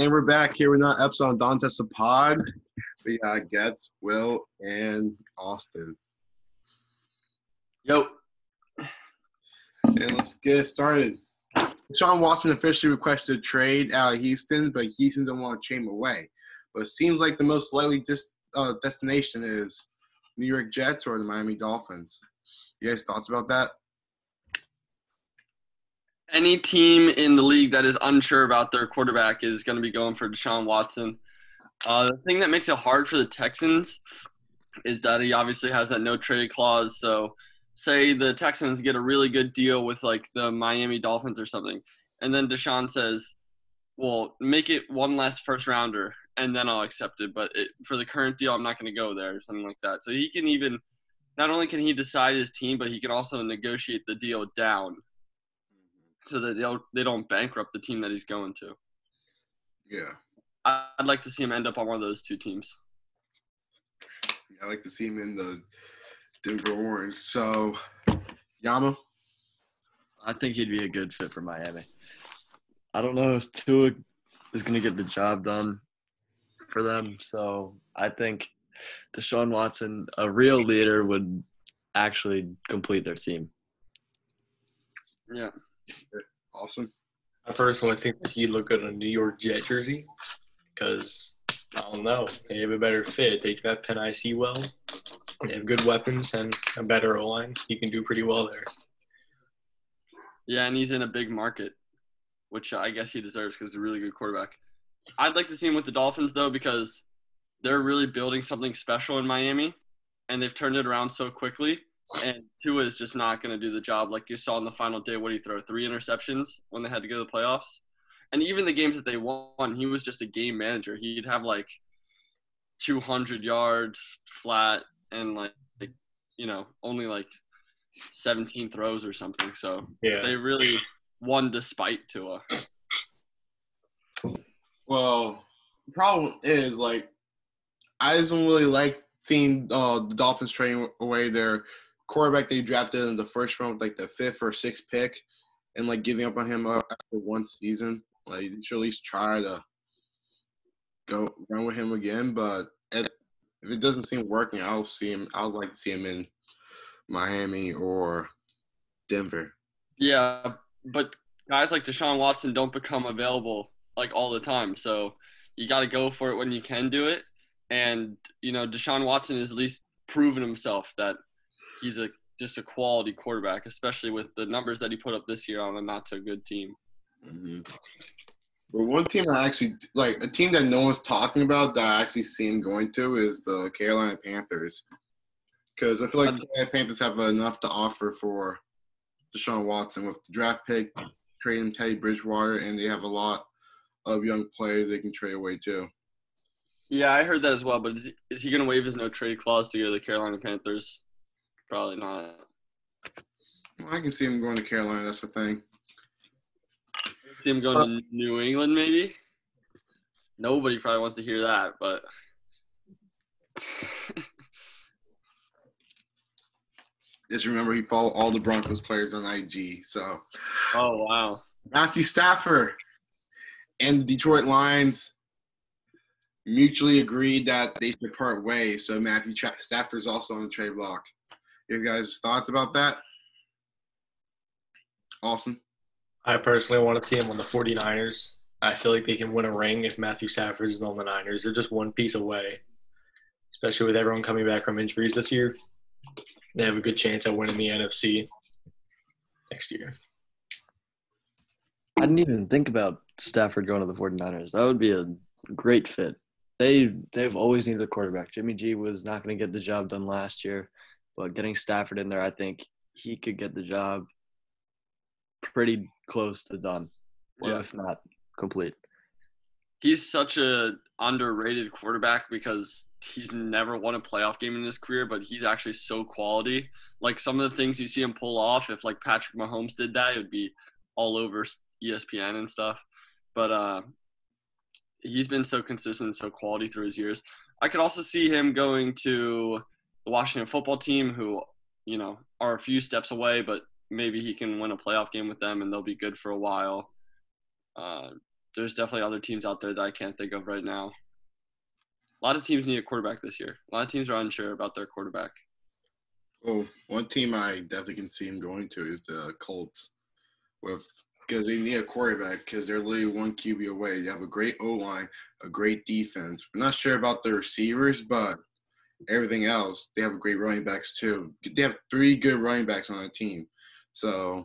And we're back here with another episode on Dantes the Pod. We got Getz, Will, and Austin. Yo. And let's get started. Sean Watson officially requested a trade out of Houston, but Houston don't want to trade him away. But it seems like the most likely dis- uh, destination is New York Jets or the Miami Dolphins. You guys thoughts about that? Any team in the league that is unsure about their quarterback is going to be going for Deshaun Watson. Uh, the thing that makes it hard for the Texans is that he obviously has that no trade clause. So, say the Texans get a really good deal with like the Miami Dolphins or something, and then Deshaun says, "Well, make it one less first rounder, and then I'll accept it. But it, for the current deal, I'm not going to go there, or something like that." So he can even, not only can he decide his team, but he can also negotiate the deal down, so that they don't they don't bankrupt the team that he's going to. Yeah. I'd like to see him end up on one of those two teams. I like to see him in the Denver Orange. So, Yama? I think he'd be a good fit for Miami. I don't know if Tua is going to get the job done for them. So I think Deshaun Watson, a real leader, would actually complete their team. Yeah. Awesome. I personally think that he'd look good in a New York Jet jersey because I don't know. They have a better fit. They draft Penei Sewell. They have good weapons and a better O line. He can do pretty well there. Yeah, and he's in a big market, which I guess he deserves because he's a really good quarterback. I'd like to see him with the Dolphins though because they're really building something special in Miami, and they've turned it around so quickly. And Tua is just not going to do the job like you saw in the final day. What did he throw? Three interceptions when they had to go to the playoffs. And even the games that they won, he was just a game manager. He'd have like 200 yards flat and like, like you know, only like 17 throws or something. So Yeah. they really won despite Tua. Well, the problem is, like, I just don't really like seeing uh, the Dolphins trading away their quarterback they drafted in the first round, like the fifth or sixth pick, and like giving up on him uh, after one season. Like, you should at least try to go run with him again. But if, it doesn't seem working, I'll see him. I'd like to see him in Miami or Denver. Yeah, but guys like Deshaun Watson don't become available like all the time. So you got to go for it when you can do it. And you know, Deshaun Watson has at least proven himself that he's a just a quality quarterback, especially with the numbers that he put up this year on a not so good team. Mm-hmm. But one team I actually like, a team that no one's talking about that I actually see him going to is the Carolina Panthers, because I feel like the Carolina Panthers have enough to offer for Deshaun Watson with the draft pick, trading Teddy Bridgewater, and they have a lot of young players they can trade away too. Yeah, I heard that as well. But is he, is he going to waive his no trade clause to go to the Carolina Panthers? Probably not. Well, I can see him going to Carolina. That's the thing. See him going to uh, New England, maybe. Nobody probably wants to hear that, but Just remember, he followed all the Broncos players on IG. So oh wow. Matthew Stafford and the Detroit Lions mutually agreed that they should part ways. So Matthew Tra- Stafford's also on the trade block. Your guys' thoughts about that? Awesome. I personally want to see him on the 49ers. I feel like they can win a ring if Matthew Stafford is on the Niners. They're just one piece away, especially with everyone coming back from injuries this year. They have a good chance at winning the NFC next year. I didn't even think about Stafford going to the 49ers. That would be a great fit. They they've always needed a quarterback. Jimmy G was not going to get the job done last year, but getting Stafford in there, I think he could get the job pretty close to done, Yeah. if not complete. he's such a underrated quarterback because he's never won a playoff game in his career, but he's actually so quality. Like some of the things you see him pull off, if like Patrick Mahomes did that, it would be all over ESPN and stuff. But uh, he's been so consistent, and so quality through his years. I could also see him going to the Washington football team, who you know are a few steps away, but maybe he can win a playoff game with them, and they'll be good for a while. Uh, there's definitely other teams out there that I can't think of right now. A lot of teams need a quarterback this year. A lot of teams are unsure about their quarterback. Well, one team I definitely can see him going to is the Colts, with because they need a quarterback because they're literally one QB away. They have a great O line, a great defense. I'm not sure about the receivers, but everything else, they have great running backs too. They have three good running backs on the team. So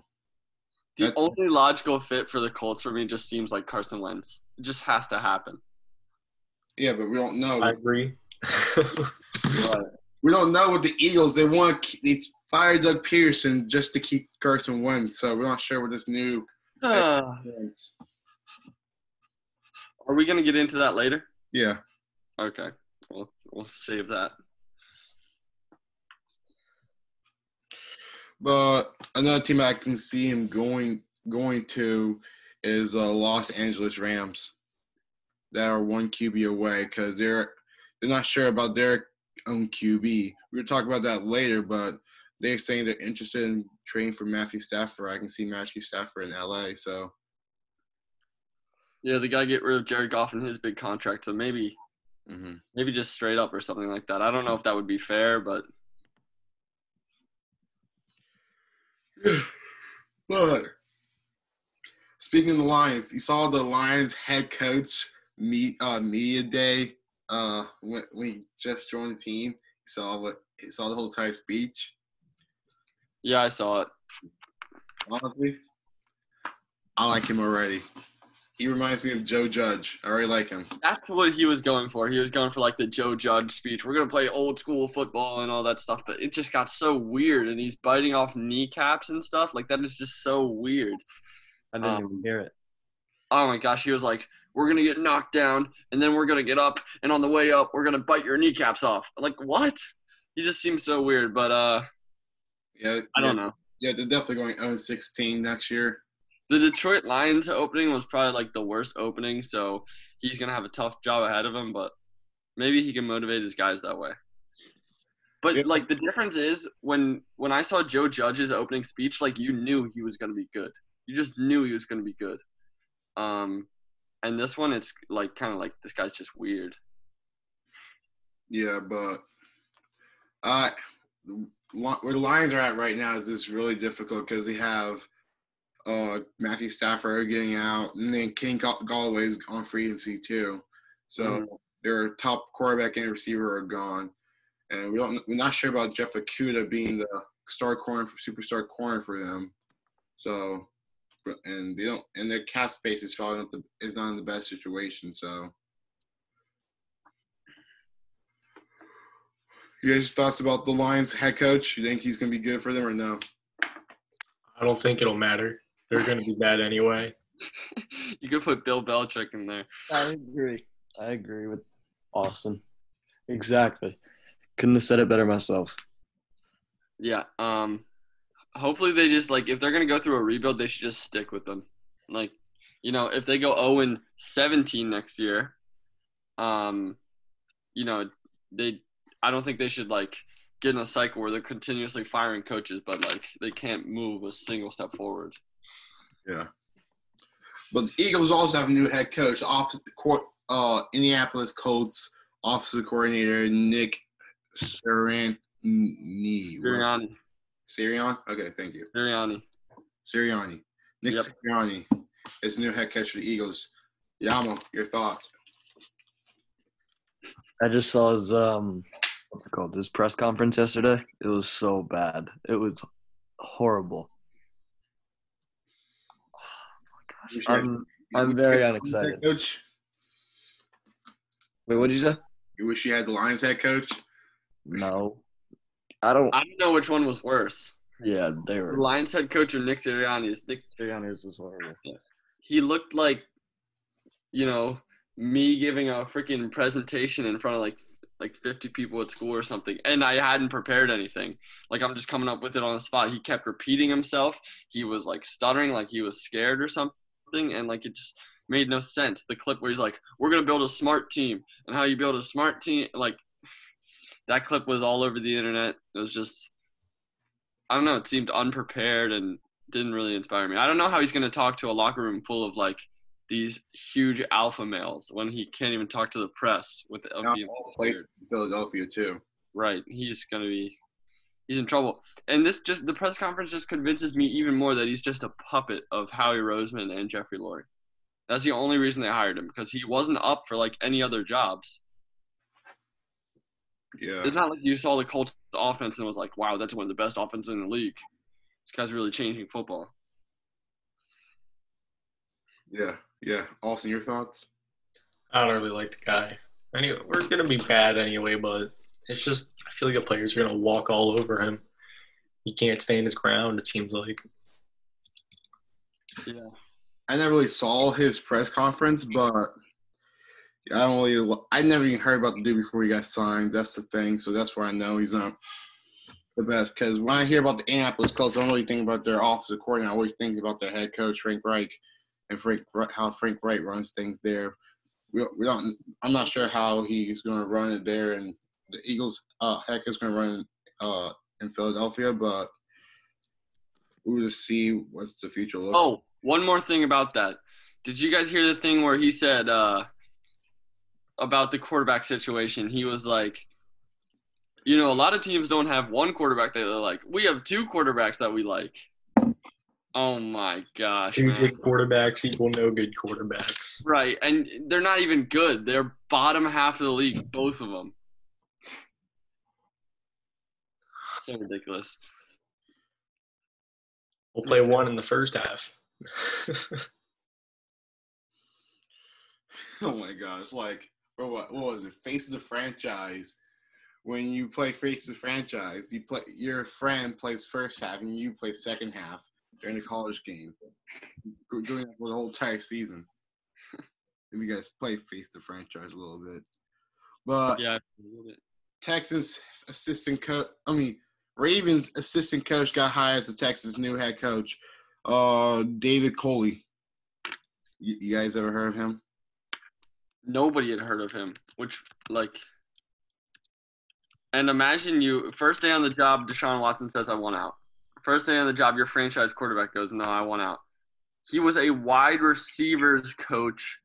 The That- only logical fit for the Colts for me just seems like Carson Wentz. It just has to happen. yeah, but we don't know. I agree. we don't know with the Eagles. They want to they fired Doug Pederson just to keep Carson Wentz. So we're not sure what this new. Uh, are we gonna get into that later? Yeah. Okay, we'll save that. But another team I can see him going going to is uh, Los Angeles Rams. That are one QB away because they're they're not sure about their own QB. We'll talk about that later, but they're saying they're interested in trading for Matthew Stafford. I can see Matthew Stafford in LA. So Yeah, the guy get rid of Jared Goff and his big contract, so maybe hmm maybe just straight up or something like that. I don't know if that would be fair, but but speaking of the Lions, you saw the Lions head coach meet uh, media day uh, when, when he just joined the team. He saw what he saw the whole entire speech. yeah, I saw it. Honestly, I like him already. He reminds me of Joe Judge. I already like him. That's what he was going for. He was going for like the Joe Judge speech. We're gonna play old school football and all that stuff, but it just got so weird, and he's biting off kneecaps and stuff. Like that is just so weird. I didn't Um, even hear it. Oh my gosh, he was like, "We're gonna get knocked down, and then we're gonna get up, and on the way up, we're gonna bite your kneecaps off." I'm like, what? He just seems so weird, but uh, Yeah, I don't yeah, know. Yeah, they're definitely going 0 16 next year. The Detroit Lions opening was probably like the worst opening, so he's gonna have a tough job ahead of him. But maybe he can motivate his guys that way. But Yeah. like the difference is when when I saw Joe Judge's opening speech, like you knew he was gonna be good. You just knew he was gonna be good. Um, and this one, it's like kind of like this guy's just weird. Yeah, but uh, where the Lions are at right now is just really difficult because they have uh, Matthew Stafford getting out, and then King Gall- Golladay's on free agency too. So Mhm. their top quarterback and receiver are gone, and we don't. We're not sure about Jeff Okudah being the star corner for superstar corner for them. So, and they don't, and their cap space is probably not the is not in the best situation. So. You guys thoughts about the Lions head coach? You think he's gonna be good for them or no? I don't think it'll matter. They're going to be bad anyway. you could put Bill Belichick in there. I agree. I agree with Austin. Exactly. Couldn't have said it better myself. Yeah. Um. Hopefully they just like if they're gonna go through a rebuild, they should just stick with them. Like, you know, if they go 0 and 17 next year, um, you know, they. I don't think they should like get in a cycle where they're continuously firing coaches, but like they can't move a single step forward. Yeah. But the Eagles also have a new head coach, off court, uh, Indianapolis Colts offensive coordinator Nick Sirianni. Sirianni. Sirianni? Okay, thank you. Sirianni. Sirianni. Nick Yep. Sirianni is the new head coach for the Eagles. Yamo, your thoughts? I just saw his um what's it called? His press conference yesterday. It was so bad. It was horrible. You should- I'm I'm very unexcited. Coach, Wait, what did you say? you wish you had the Lions head coach. No. I don't I don't know which one was worse. yeah, they The were Lions head coach or Nick Sirianni's. Nick Sirianni's was horrible. he looked like, you know, me giving a freaking presentation in front of like like 50 people at school or something, and I hadn't prepared anything. Like I'm just coming up with it on the spot. He kept repeating himself. He was like stuttering, like he was scared or something, and like it just made no sense. The clip where he's like, "We're gonna build a smart team," and how you build a smart team, like that clip was all over the internet. It was just, I don't know. It seemed unprepared and didn't really inspire me. I don't know how he's going to talk to a locker room full of like these huge alpha males when he can't even talk to the press with the all places in Philadelphia too. Right. He's gonna be he's in trouble. And this just the press conference just convinces me even more that he's just a puppet of Howie Roseman and Jeffrey Lurie. That's the only reason they hired him because he wasn't up for like any other jobs. Yeah. It's not like you saw the Colts offense and was like, "Wow, that's one of the best offenses in the league." This guy's really changing football. Yeah. Yeah. Austin, your thoughts? I don't really like the guy. Anyway, we're gonna be bad anyway, but it's just I feel like the players are gonna walk all over him. He can't stand his ground. It seems like. Yeah. I never really saw his press conference, mm-hmm. but I don't really. I never even heard about the dude before he got signed. That's the thing. So that's why I know he's not the best. Because when I hear about the Indianapolis Colts, I don't really think about their offensive coordinator. I always think about their head coach Frank Reich and Frank how Frank Reich runs things there. We, we don't. I'm not sure how he's going to run it there, and the Eagles' uh, heck is going to run uh, in Philadelphia, but we'll just see what the future looks. Oh, one more thing about that. Did you guys hear the thing where he said uh, about the quarterback situation? He was like, you know, a lot of teams don't have one quarterback that they're like. We have two quarterbacks that we like. Oh my gosh. Two man. good quarterbacks equal no good quarterbacks. Right, and they're not even good. They're bottom half of the league, both of them. So ridiculous. We'll play one in the first half. Oh my gosh! Like, or what? What was it? Faces of franchise. When you play Faces of franchise, you play your friend plays first half and you play second half during the college game. We're doing that for the whole entire season. If you guys play Face the franchise a little bit, but Yeah. Texas assistant coach. I mean, Ravens assistant coach got hired as the Texas new head coach. Uh, David Culley. You, you guys ever heard of him? Nobody had heard of him, which like. And imagine you first day on the job, Deshaun Watson says, "I want out." First day on the job, your franchise quarterback goes, "No, I want out." He was a wide receivers coach.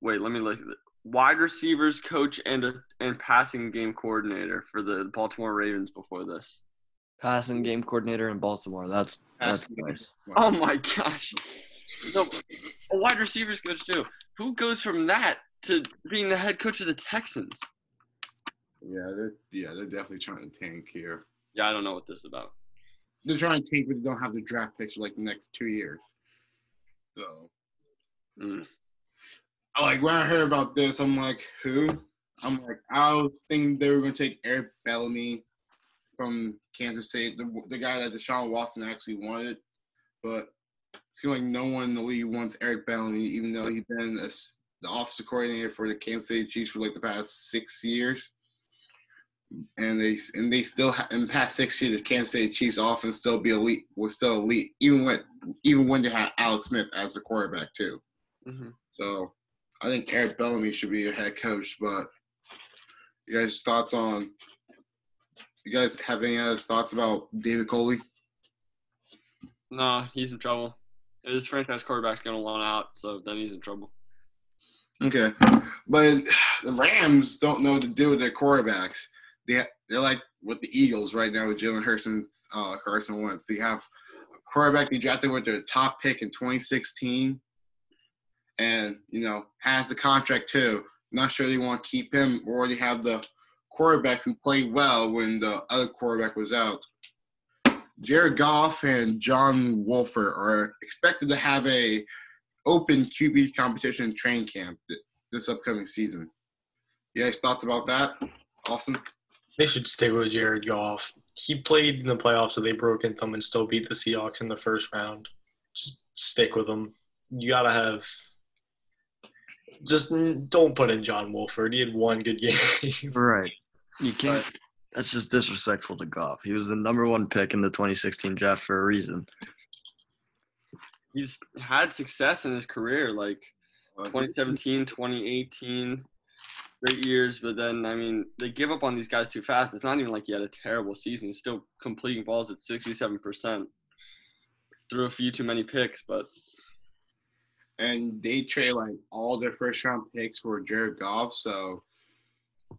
Wait, let me look. Wide receivers coach and a and passing game coordinator for the Baltimore Ravens before this. Passing game coordinator in Baltimore. That's that's Passing- nice. Oh my gosh! So, a wide receivers coach too. Who goes from that to being the head coach of the Texans? Yeah, they're yeah, they're definitely trying to tank here. Yeah, I don't know what this is about. They're trying to tank, but they don't have the draft picks for like the next two years. So, Mm. Like when I heard about this, I'm like, who? I'm like, I was thinking they were going to take Eric Bieniemy from Kansas State, the, the guy that Deshaun Watson actually wanted, but it seems like no one in the league wants Eric Bieniemy, even though he's been a the offensive coordinator for the Kansas City Chiefs for like the past six years. And they and they still ha- in the past six years, the Kansas City Chiefs offense still be elite was still elite, even when even when they had Alex Smith as the quarterback too. hmm So I think Eric Bieniemy should be a head coach. But you guys' thoughts on? You guys have any other thoughts about David Culley? No, he's in trouble. His franchise quarterback's gonna want out, so then he's in trouble. Okay, but the Rams don't know what to do with their quarterbacks. They they're like with the Eagles right now with Jalen Hurts and uh, Carson Wentz. They have a quarterback they drafted with their top pick in 2016, and you know has the contract too. Not sure they want to keep him, or they have the quarterback who played well when the other quarterback was out. Jared Goff and John Wolford are expected to have a open QB competition in training camp this upcoming season. You guys thoughts about that? Awesome. They should stick with Jared Goff. He played in the playoffs, so they broke into them and still beat the Seahawks in the first round. Just stick with them. You gotta have. Just don't put in John Wolford. He had one good game. Right. You can't. That's just disrespectful to Goff. He was the number one pick in the 2016 draft for a reason. He's had success in his career, like 2017, 2018, great years. But then, I mean, they give up on these guys too fast. It's not even like he had a terrible season. He's still completing balls at 67%. Threw a few too many picks, but and they trade like all their first round picks for Jared Goff. So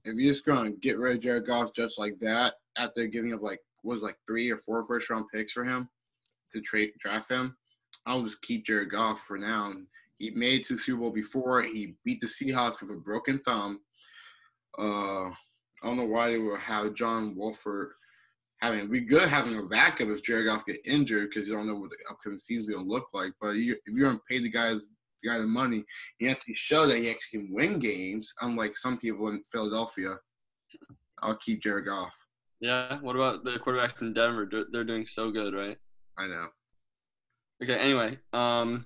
if you're just gonna get rid of Jared Goff just like that after giving up like was like three or four first round picks for him to trade draft him, I'll just keep Jared Goff for now. He made to Super Bowl before. He beat the Seahawks with a broken thumb. Uh, I don't know why they will have John Wolford having. We good having a backup if Jared Goff get injured because you don't know what the upcoming season is going to look like. But you, if you're going to pay the guys the guy the money, he has to show that he actually can win games. Unlike some people in Philadelphia, I'll keep Jared Goff. Yeah. What about the quarterbacks in Denver? They're- doing so good, right? I know. Okay. Anyway, um,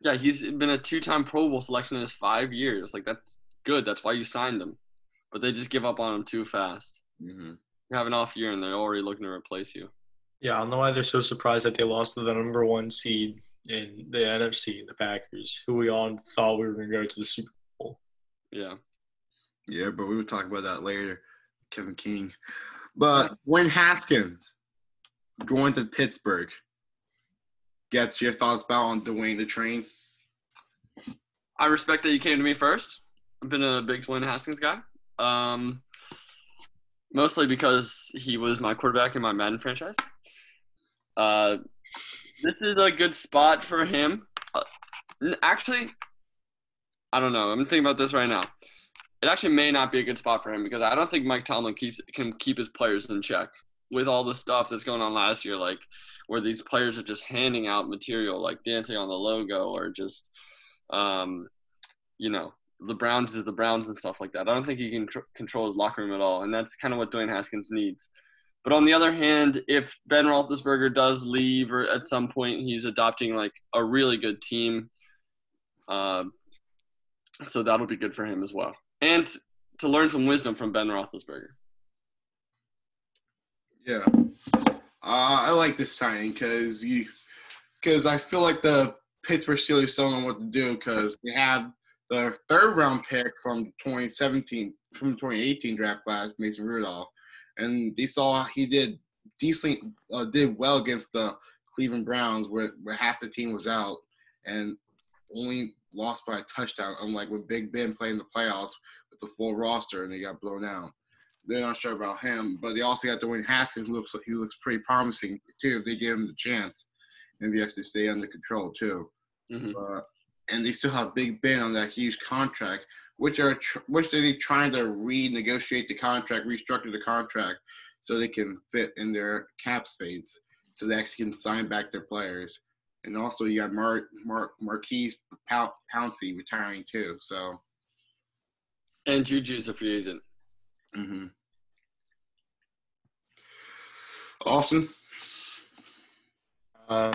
yeah, he's been a two-time Pro Bowl selection in his five years. Like that's good. That's why you signed him. But they just give up on him too fast. hmm You have an off year, and they're already looking to replace you. Yeah, I don't know why they're so surprised that they lost to the number one seed in the NFC, the Packers, who we all thought we were going to go to the Super Bowl. Yeah. Yeah, but we will talk about that later. Kevin King. But when Haskins going to Pittsburgh gets your thoughts about on Dwayne the Train. I respect that you came to me first. I've been a big Dwayne Haskins guy. Um, mostly because he was my quarterback in my Madden franchise. Uh, this is a good spot for him. Uh, actually, I don't know. I'm thinking about this right now. It actually may not be a good spot for him because I don't think Mike Tomlin keeps can keep his players in check with all the stuff that's going on last year, like where these players are just handing out material, like dancing on the logo, or just, um, you know, the Browns is the Browns and stuff like that. I don't think he can tr- control his locker room at all, and that's kind of what Dwayne Haskins needs. But on the other hand, if Ben Roethlisberger does leave, or at some point he's adopting like a really good team, uh, so that'll be good for him as well, and to learn some wisdom from Ben Roethlisberger. Yeah. Uh, I like this signing because you because I feel like the Pittsburgh Steelers don't know what to do because they have the third round pick from 2017 from 2018 draft class, Mason Rudolph, and they saw he did decently uh, did well against the Cleveland Browns where, where half the team was out and only lost by a touchdown, unlike when Big Ben played in the playoffs with the full roster and they got blown out they're not sure about him. But they also got Dwayne Haskins, who looks he looks pretty promising too if they give him the chance, and they actually stay under control too. hmm Uh, and they still have Big Ben on that huge contract, which are tr- which they're trying to renegotiate the contract, restructure the contract, so they can fit in their cap space, so they actually can sign back their players. And also, you got Mar- Mar- Maurkice Pou- Pouncey retiring too. So, And Juju's a free agent. mm-hmm. Austin. Uh,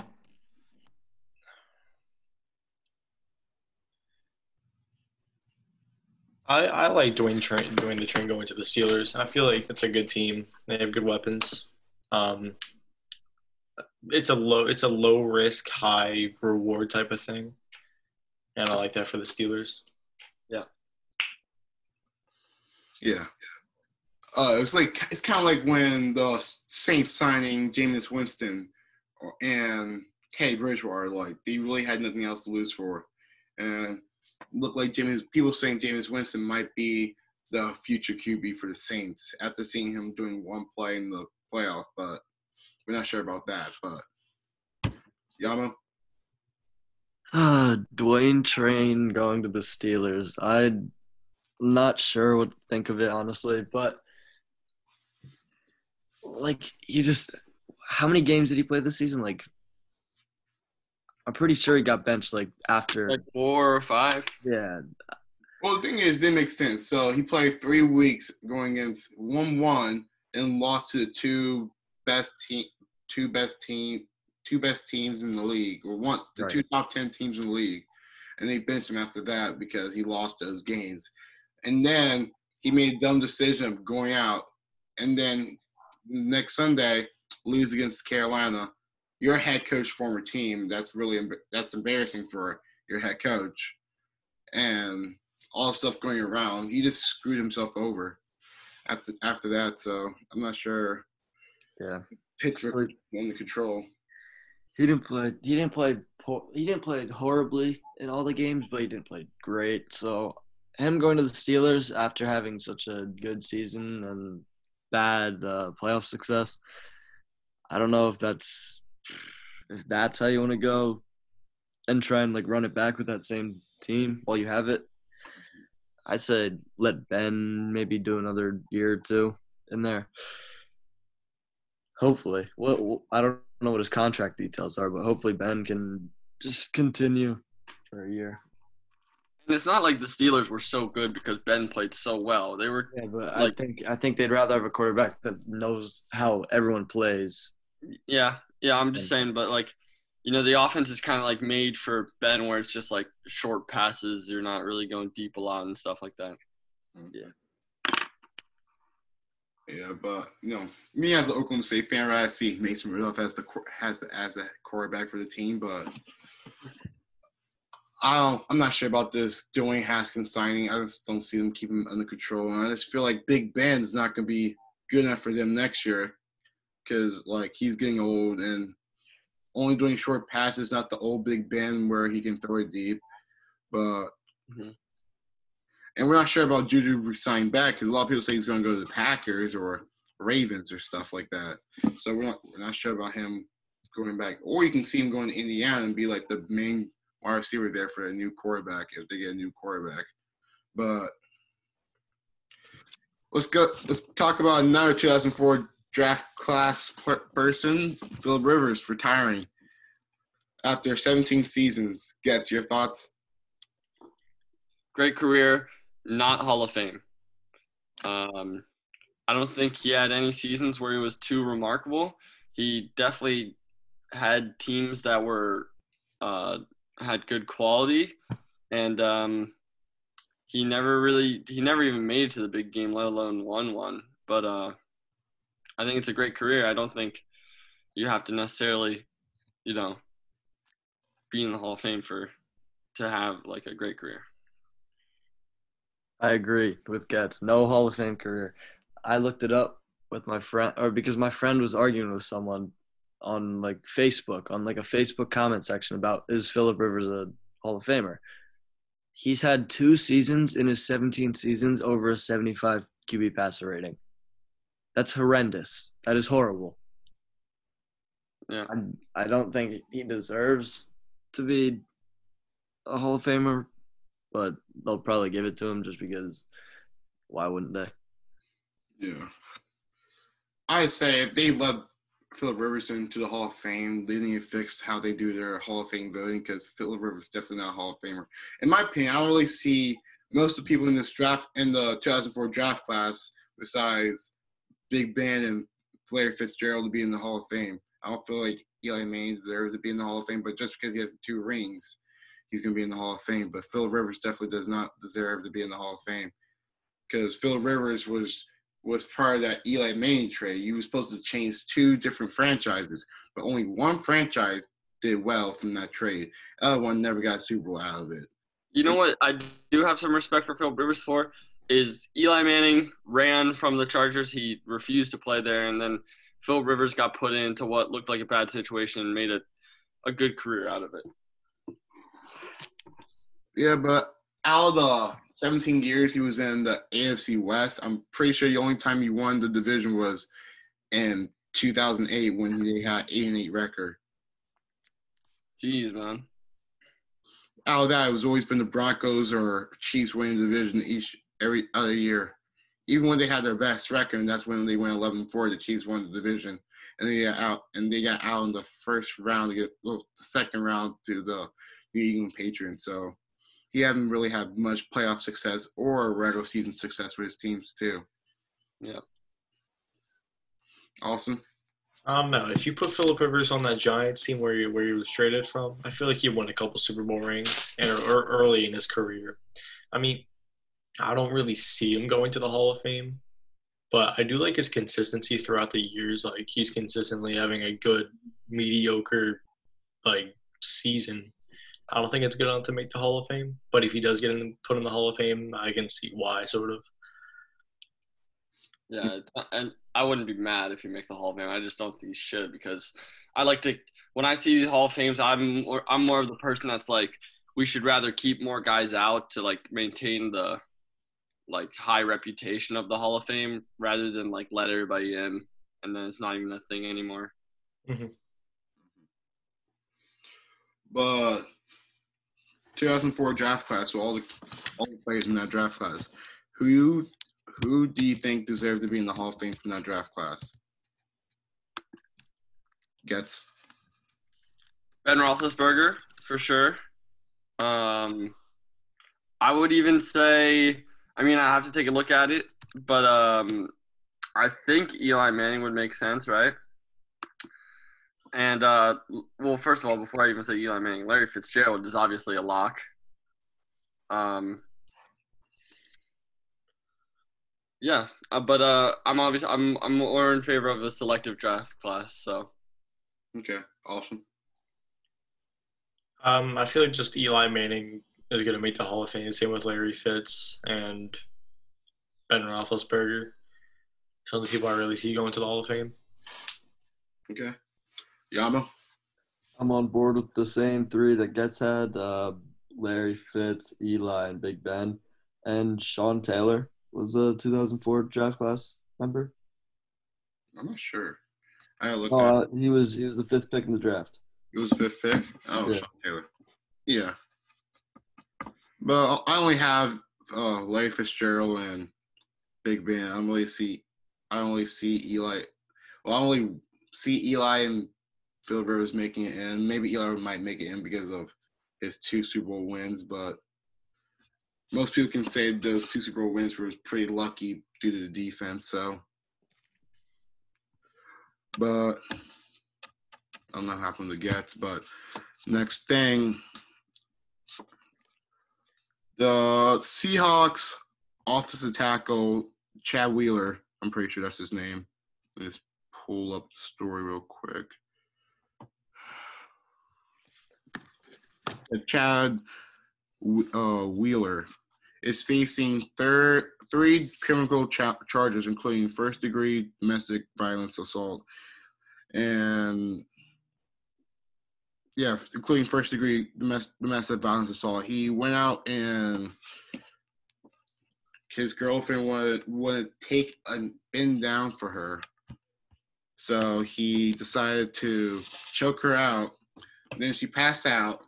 I, I like Dwayne Train, Dwayne the Train going to the Steelers. I feel like it's a good team. They have good weapons. Um, it's a low it's a low risk, high reward type of thing, and I like that for the Steelers. Yeah. Yeah. Uh, it's like it's kind of like when the Saints signing Jameis Winston and Teddy Bridgewater, like they really had nothing else to lose for, and looked like Jameis. People saying Jameis Winston might be the future QB for the Saints after seeing him doing one play in the playoffs, but we're not sure about that. But Yama, Uh, Dwayne Train going to the Steelers. I'm not sure what to think of it, honestly, but like he just how many games did he play this season? Like I'm pretty sure he got benched like after Like four or five. yeah. well the thing is, it makes sense. So he played three weeks going against one one and lost to the two best team, two best team, two best teams in the league, or one the Right. two top ten teams in the league, and they benched him after that because he lost those games, and then he made a dumb decision of going out, and then next Sunday lose against Carolina, your head coach former team. That's really that's embarrassing for your head coach, and all the stuff going around. He just screwed himself over after after that. So I'm not sure Yeah. Pittsburgh under control. He didn't play he didn't play. He didn't play horribly in all the games, but he didn't play great. So him going to the Steelers after having such a good season and bad uh, playoff success, I don't know if that's if that's how you want to go and try and like run it back with that same team while you have it. I'd say let Ben maybe do another year or two in there. Hopefully, what I don't know what his contract details are, but hopefully Ben can just continue for a year. And it's not like the Steelers were so good because Ben played so well. They were Yeah, but Like- I think I think they'd rather have a quarterback that knows how everyone plays. Yeah, yeah, I'm just saying, but like, you know, the offense is kind of like made for Ben, where it's just like short passes. You're not really going deep a lot and stuff like that. Mm-hmm. Yeah, Yeah, but you know, me as an Oklahoma State fan, right, I see Mason Rudolph as the has the as the quarterback for the team, but I don't. I'm not sure about this Dwayne Haskins signing. I just don't see them keeping him under control, and I just feel like Big Ben's not going to be good enough for them next year because like he's getting old and only doing short passes, not the old Big Ben where he can throw it deep, but. Mhm. And we're not sure about Juju resigning back because a lot of people say he's going to go to the Packers or Ravens or stuff like that. So we're not we're not sure about him going back. Or you can see him going to Indiana and be like the main wide receiver there for a new quarterback if they get a new quarterback. But let's go. Let's talk about another 2004 draft class person, Philip Rivers, retiring after 17 seasons. Gets your thoughts? Great career, not Hall of Fame. Um, I don't think he had any seasons where he was too remarkable. He definitely had teams that were uh, had good quality, and um, he never really he never even made it to the big game, let alone won one. But uh, I think it's a great career. I don't think you have to necessarily, you know, be in the Hall of Fame for to have like a great career. I agree with Getz. No Hall of Fame career. I looked it up with my friend, or because my friend was arguing with someone on like Facebook, on like a Facebook comment section about is Philip Rivers a Hall of Famer? He's had two seasons in his 17 seasons over a 75 QB passer rating. That's horrendous. That is horrible. Yeah. I, I don't think he deserves to be a Hall of Famer, but they'll probably give it to him just because why wouldn't they? Yeah. I say if they let Philip Rivers into the Hall of Fame, they need to fix how they do their Hall of Fame voting because Philip Rivers is definitely not a Hall of Famer. In my opinion, I don't really see most of the people in this draft in the 2004 draft class besides Big Ben and Larry Fitzgerald to be in the Hall of Fame. I don't feel like Eli Manning deserves to be in the Hall of Fame, but just because he has two rings, he's going to be in the Hall of Fame. But Phil Rivers definitely does not deserve to be in the Hall of Fame because Phil Rivers was was part of that Eli Manning trade. You were supposed to change two different franchises, but only one franchise did well from that trade. The other one never got Super Bowl out of it. You know what I do have some respect for Phil Rivers for is Eli Manning ran from the Chargers. He refused to play there, and then Phil Rivers got put into what looked like a bad situation and made a, a good career out of it. Yeah, but out of the 17 years he was in the AFC West, I'm pretty sure the only time he won the division was in 2008 when they had 8 and 8 record. Jeez, man. Out of that, it was always been the Broncos or Chiefs winning the division each every other year. Even when they had their best record, that's when they went 11-4. The Chiefs won the division, and they got out. And they got out in the first round to get well, the second round to the New England Patriots. So he hasn't really had much playoff success or regular season success with his teams too. Yeah. Awesome. Um, no, if you put Philip Rivers on that Giants team where he, where he was traded from, I feel like he won a couple Super Bowl rings and or, early in his career. I mean, I don't really see him going to the Hall of Fame, but I do like his consistency throughout the years. Like he's consistently having a good, mediocre, like season. I don't think it's good enough to make the Hall of Fame, but if he does get in, put in the Hall of Fame, I can see why, sort of. Yeah, and I wouldn't be mad if he makes the Hall of Fame. I just don't think he should because I like to when I see Hall of Fames, I'm I'm more of the person that's like we should rather keep more guys out to like maintain the like high reputation of the Hall of Fame rather than like let everybody in and then it's not even a thing anymore. Mm-hmm. But 2004 draft class, so all the all the players in that draft class, who you who do you think deserve to be in the Hall of Fame from that draft class? Gets Ben Roethlisberger for sure. Um, I would even say, I mean, I have to take a look at it, but um, I think Eli Manning would make sense, right? And uh, well, first of all, before I even say Eli Manning, Larry Fitzgerald is obviously a lock. Um, yeah, uh, but uh, I'm obviously I'm I'm more in favor of a selective draft class. So okay, awesome. Um, I feel like just Eli Manning is going to make the Hall of Fame. Same with Larry Fitz and Ben Roethlisberger. Some of the people I really see going to the Hall of Fame. Okay. Yama? I'm on board with the same three that Gets had uh, Larry Fitz, Eli, and Big Ben. And Sean Taylor was a 2004 draft class member. I'm not sure. I look. Uh, he was he was the fifth pick in the draft. He was fifth pick. Oh, Yeah. Sean Taylor. Yeah. But I only have uh, Larry Fitzgerald and Big Ben. I don't see. I don't see Eli. Well, I only see Eli and Phil Rivers making it in. Maybe Eli might make it in because of his two Super Bowl wins, but most people can say those two Super Bowl wins were pretty lucky due to the defense. So, but I don't know how to Gets. But next thing, the Seahawks offensive tackle Chad Wheeler. I'm pretty sure that's his name. Let me just pull up the story real quick. Chad uh, Wheeler is facing third three criminal cha- charges, including first degree domestic violence assault and yeah, including first degree domestic, violence assault. He went out and his girlfriend wanted wanted to take a bend down for her. So he decided to choke her out. Then she passed out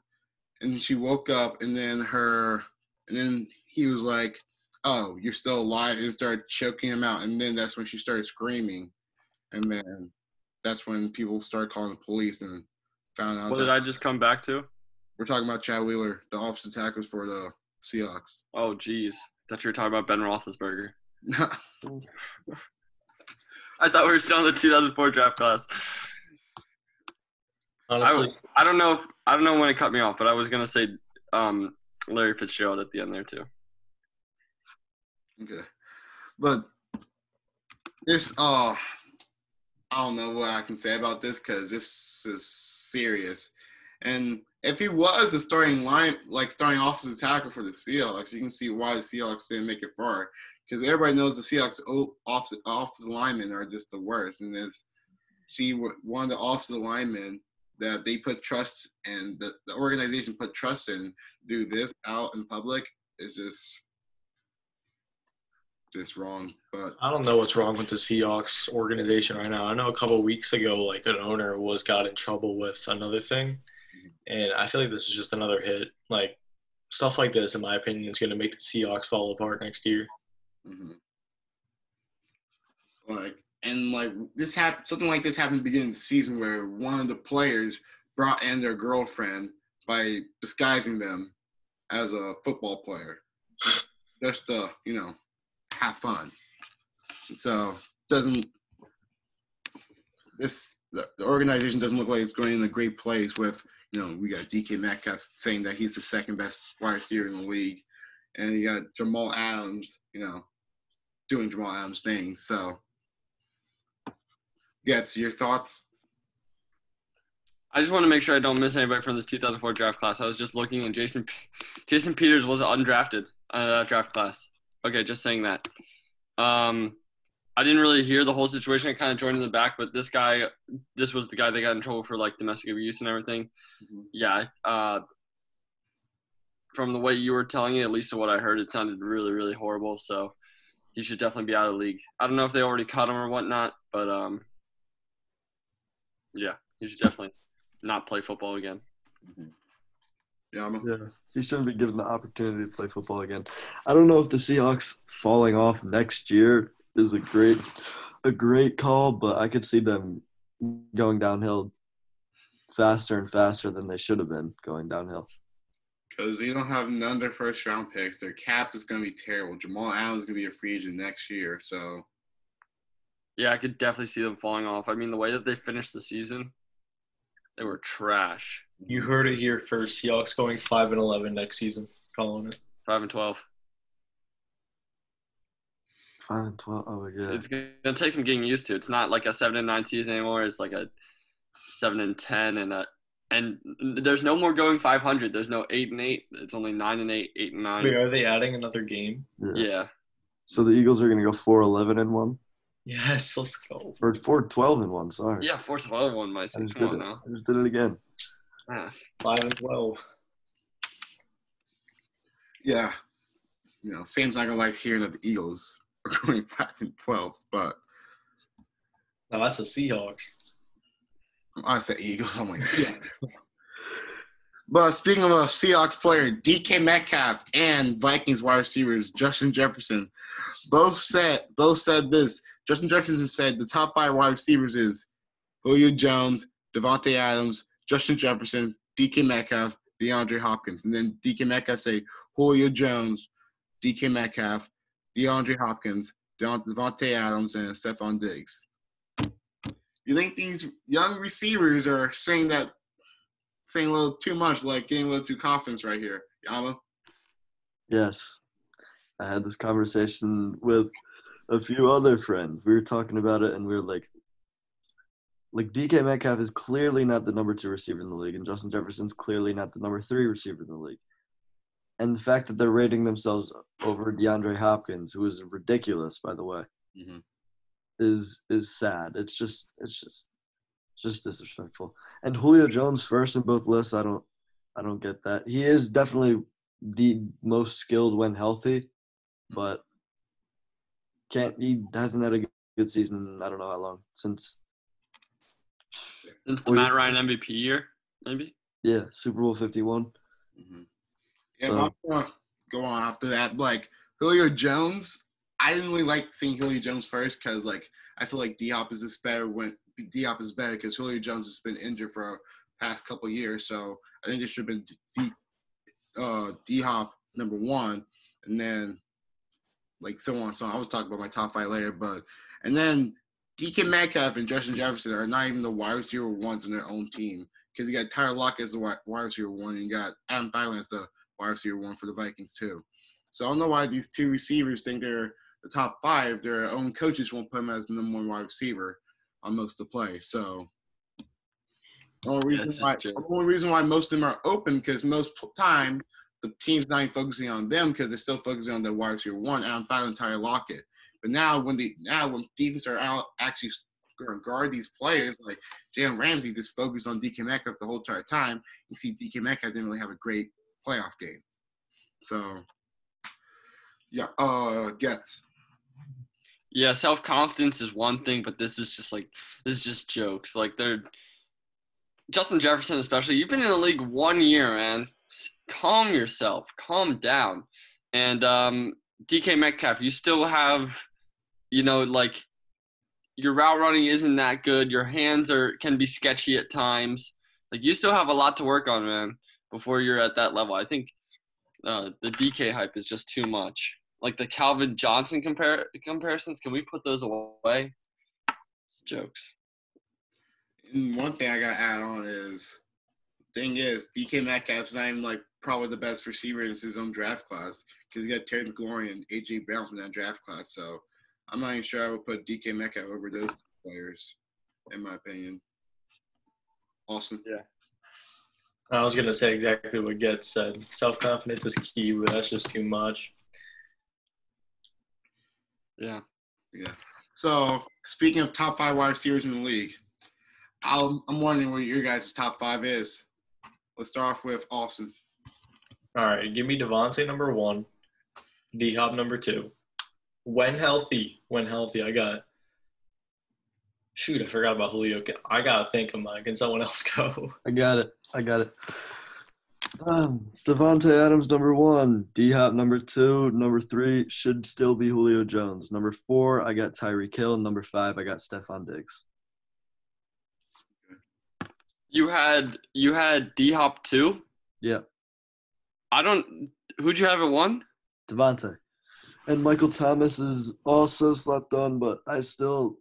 and she woke up and then her and then he was like, Oh, you're still alive and started choking him out. And then that's when she started screaming. And then that's when people started calling the police and found out what that did I just come back to? we're talking about Chad Wheeler, the offensive tackles for the Seahawks. Oh, geez, thought you were talking about Ben Roethlisberger. I thought we were still in the 2004 draft class. Honestly, I, I don't know if I don't know when it cut me off, but I was gonna say um, Larry Fitzgerald at the end there too. Okay. But there's uh I don't know what I can say about this because this is serious. And if he was a starting line like starting offensive tackle for the Seahawks, you can see why the Seahawks didn't make it far. Because everybody knows the Seahawks offensive, offensive linemen are just the worst. And it's she one of the offensive linemen that they put trust and the, the organization put trust in do this out in public is just just wrong. But I don't know what's wrong with the Seahawks organization right now. I know a couple of weeks ago, like an owner was got in trouble with another thing, and I feel like this is just another hit. Like stuff like this, in my opinion, is going to make the Seahawks fall apart next year. mhm. like and like this happened something like this happened at the beginning of the season where one of the players brought in their girlfriend by disguising them as a football player just uh, you know have fun so doesn't this the, organization doesn't look like it's going in a great place with you know we got DK Metcalf saying that he's the second best wide receiver in the league and you got Jamal Adams you know doing Jamal Adams things so yeah so your thoughts I just want to make sure I don't miss anybody from this 2004 draft class. I was just looking, and Jason Jason Peters was undrafted uh, that draft class. Okay, just saying that. Um, I didn't really hear the whole situation. I kind of joined in the back, but this guy, this was the guy that got in trouble for like domestic abuse and everything. Mhm. Yeah. Uh, from the way you were telling it, at least to what I heard, it sounded really, really horrible. So he should definitely be out of the league. I don't know if they already caught him or whatnot, but um, yeah, he should definitely not play football again. Yeah, I'm Yeah, he shouldn't be given the opportunity to play football again. I don't know if the Seahawks falling off next year is a great, a great call, but I could see them going downhill faster and faster than they should have been going downhill. because they don't have none of their first round picks. Their cap is going to be terrible. Jamal Allen's going to be a free agent next year. So, Yeah, I could definitely see them falling off. I mean, the way that they finished the season, they were trash. You heard it here first. Seahawks going five and eleven next season. Calling it. Five and twelve. Five and twelve. Oh yeah. It's gonna take some getting used to. It's not like a seven and nine season anymore. It's like a seven and ten, and a and there's no more going five hundred. There's no eight and eight. It's only nine and eight, eight and nine. Wait, are they adding another game? Yeah, So the Eagles are gonna go four eleven and one, Yes, let's go. or four twelve and one. Sorry. yeah. Fourth of other one, my I son. just Come did on it. now. I just did it again. Five and twelve. yeah, you know, Sam's not to like hearing that the Eagles are going 5 and 12, but Now that's the Seahawks. Oh, I said Eagles. I'm like, Seahawks. But speaking of a Seahawks player, DK Metcalf and Vikings wide receivers Justin Jefferson both said both said this. Justin Jefferson said the top five wide receivers is Julio Jones, Davante Adams, Justin Jefferson, DK Metcalf, DeAndre Hopkins. And then DK Metcalf say Julio Jones, DK Metcalf, DeAndre Hopkins, Davante Adams, and Stefon Diggs. You think these young receivers are saying that saying a little too much, like getting a little too confident right here. Yama? Yes. I had this conversation with a few other friends. We were talking about it and we were like like DK Metcalf is clearly not the number two receiver in the league, and Justin Jefferson's clearly not the number three receiver in the league. And the fact that they're rating themselves over DeAndre Hopkins, who is ridiculous, by the way, Mm-hmm. is is sad. It's just it's just it's just disrespectful. And Julio Jones first in both lists, I don't I don't get that. He is definitely the most skilled when healthy, but can't he hasn't had a good season I don't know how long since since the Matt Ryan MVP year, maybe. yeah Super Bowl fifty one. Mm-hmm. Yeah, So- I'm gonna go on after that. Like Julio Jones, I didn't really like seeing Julio Jones first because like I feel like D Hop is this better when D Hop is better because Julio Jones has been injured for the past couple years. So I think it should have been D uh, D Hop number one, and then like so on. So I was talking about my top five later, but and then DK Metcalf and Justin Jefferson are not even the wide receiver ones in their own team because you got Tyler Lockett as the wide receiver one, and you got Adam Thielen as the wide receiver one for the Vikings too. So I don't know why these two receivers think they're the top five. Their own coaches won't put them as the number one wide receiver on most of the play. So the only reason why the only reason why most of them are open because most time the team's not even focusing on them because they're still focusing on the wide receiver one, Adam Thielen, Tyler Lockett. But now when the now when defense are out actually going to guard these players like Jalen Ramsey just focused on DK Metcalf the whole entire time. You see DK Metcalf didn't really have a great playoff game. So yeah, uh gets. Yeah, self confidence is one thing, but this is just like this is just jokes. Like they're Justin Jefferson, especially. You've been in the league one year, man. Calm yourself. Calm down. And um, DK Metcalf, you still have, you know, like your route running isn't that good. Your hands are can be sketchy at times. Like you still have a lot to work on, man. Before you're at that level, I think uh, the DK hype is just too much like the Calvin Johnson compare comparisons. Can we put those away? It's jokes. And one thing I gotta add on is thing is DK Metcalf's not even like probably the best receiver in his own draft class because you got Terry McLaurin and AJ Brown from that draft class. So I'm not even sure I would put DK Metcalf over those two players, in my opinion. Austin. Yeah. I was gonna say exactly what Get said. Self confidence is key, but that's just too much. Yeah. Yeah. So speaking of top five wide receivers in the league, I'll, I'm wondering what your guys' top five is. Let's start off with Austin. All right, give me Davante number one, D Hop number two. When healthy, when healthy, I got. Shoot, I forgot about Julio. I gotta think of mine. Can someone else go? I got it. I got it. Um, Davante Adams number one, D Hop number two, number three should still be Julio Jones. Number four, I got Tyreek Hill. Number five, I got Stefon Diggs. You had you had D Hop too. Yeah, I don't. Who'd you have at one? Davante. And Michael Thomas is also slept on, but I still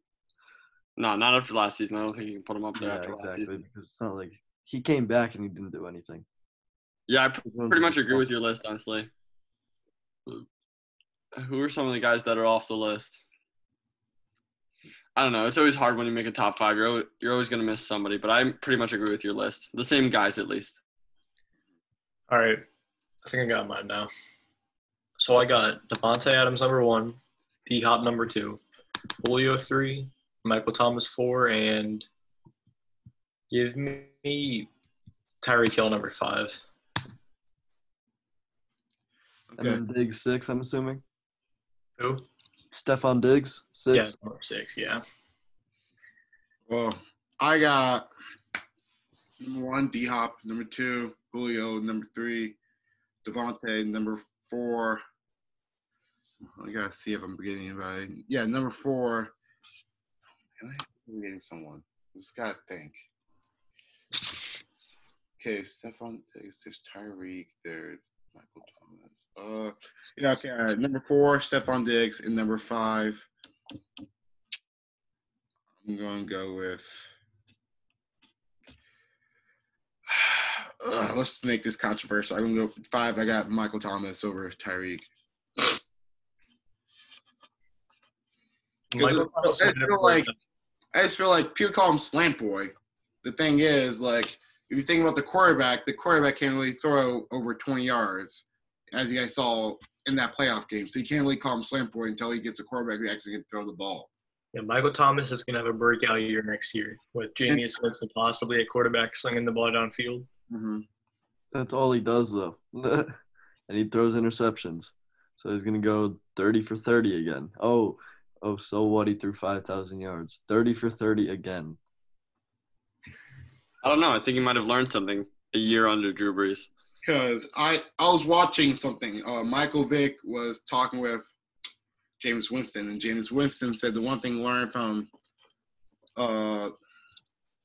No, not after last season. I don't think you can put him up there yeah after last season. because it's not like he came back and he didn't do anything. Yeah, I pretty much agree with your list, honestly. Who are some of the guys that are off the list? I don't know. It's always hard when you make a top five. You're always, you're always going to miss somebody, but I pretty much agree with your list. The same guys, at least. All right, I think I got mine now. So I got Davante Adams number one, D Hop number two, Julio three, Michael Thomas four, and give me Tyreek Hill number five. And then Diggs six, I'm assuming. Who? Stefon Diggs Yeah, six. number six. Yeah. Well, I got number one, D Hop. Number two, Julio. Number three, Devontae. Number four, I gotta see if I'm forgetting anybody. Yeah, number four. Am I forgetting someone? Just gotta think. Okay, Stefon Diggs. There's Tyreek. There's Michael Thomas. Uh, yeah, okay. Number four, Stefon Diggs, and number five. I'm to go with. Ugh, let's make this controversial. I'm to go five. I got Michael Thomas over Tyreek. 'Cause Michael I had feel like- I just feel like people call him slant boy. The thing is, like, if you think about the quarterback, the quarterback can't really throw over 20 yards, as you guys saw in that playoff game. So you can't really call him slant boy until he gets a quarterback who actually can throw the ball. Yeah, Michael Thomas is going to have a breakout year next year with Jameis Winston possibly a quarterback slinging the ball downfield. Mm-hmm. That's all he does though. and he throws interceptions. So he's gonna go thirty for thirty again. Oh, oh, so what? He threw five thousand yards. Thirty for thirty again. I don't know. I think he might have learned something a year under Drew Brees. Because I, I was watching something. Uh, Michael Vick was talking with Jameis Winston, and Jameis Winston said the one thing learned from uh,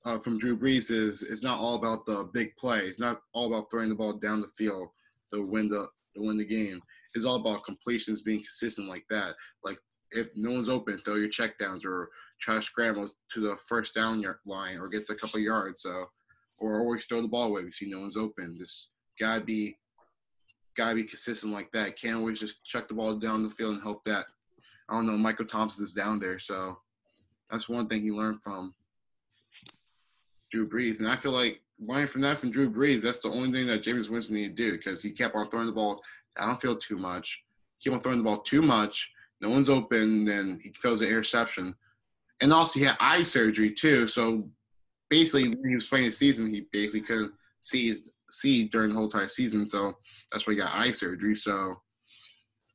uh, from Drew Brees is it's not all about the big play. It's not all about throwing the ball down the field to win the to win the game. It's all about completions, being consistent like that. Like if no one's open, throw your checkdowns or try to scramble to the first down line or gets a couple yards. So or always throw the ball away. You see no one's open. Just gotta be gotta be consistent like that. Can't always just chuck the ball down the field and hope that I don't know, Michael Thompson is down there. So that's one thing he learned from Drew Brees. And I feel like learning from that from Drew Brees, that's the only thing that Jameis Winston needed to do because he kept on throwing the ball downfield too much. Keep on throwing the ball too much. No one's open, then he throws an interception. And also he had eye surgery too. So basically when he was playing the season, he basically couldn't see see during the whole entire season. So that's why he got eye surgery. So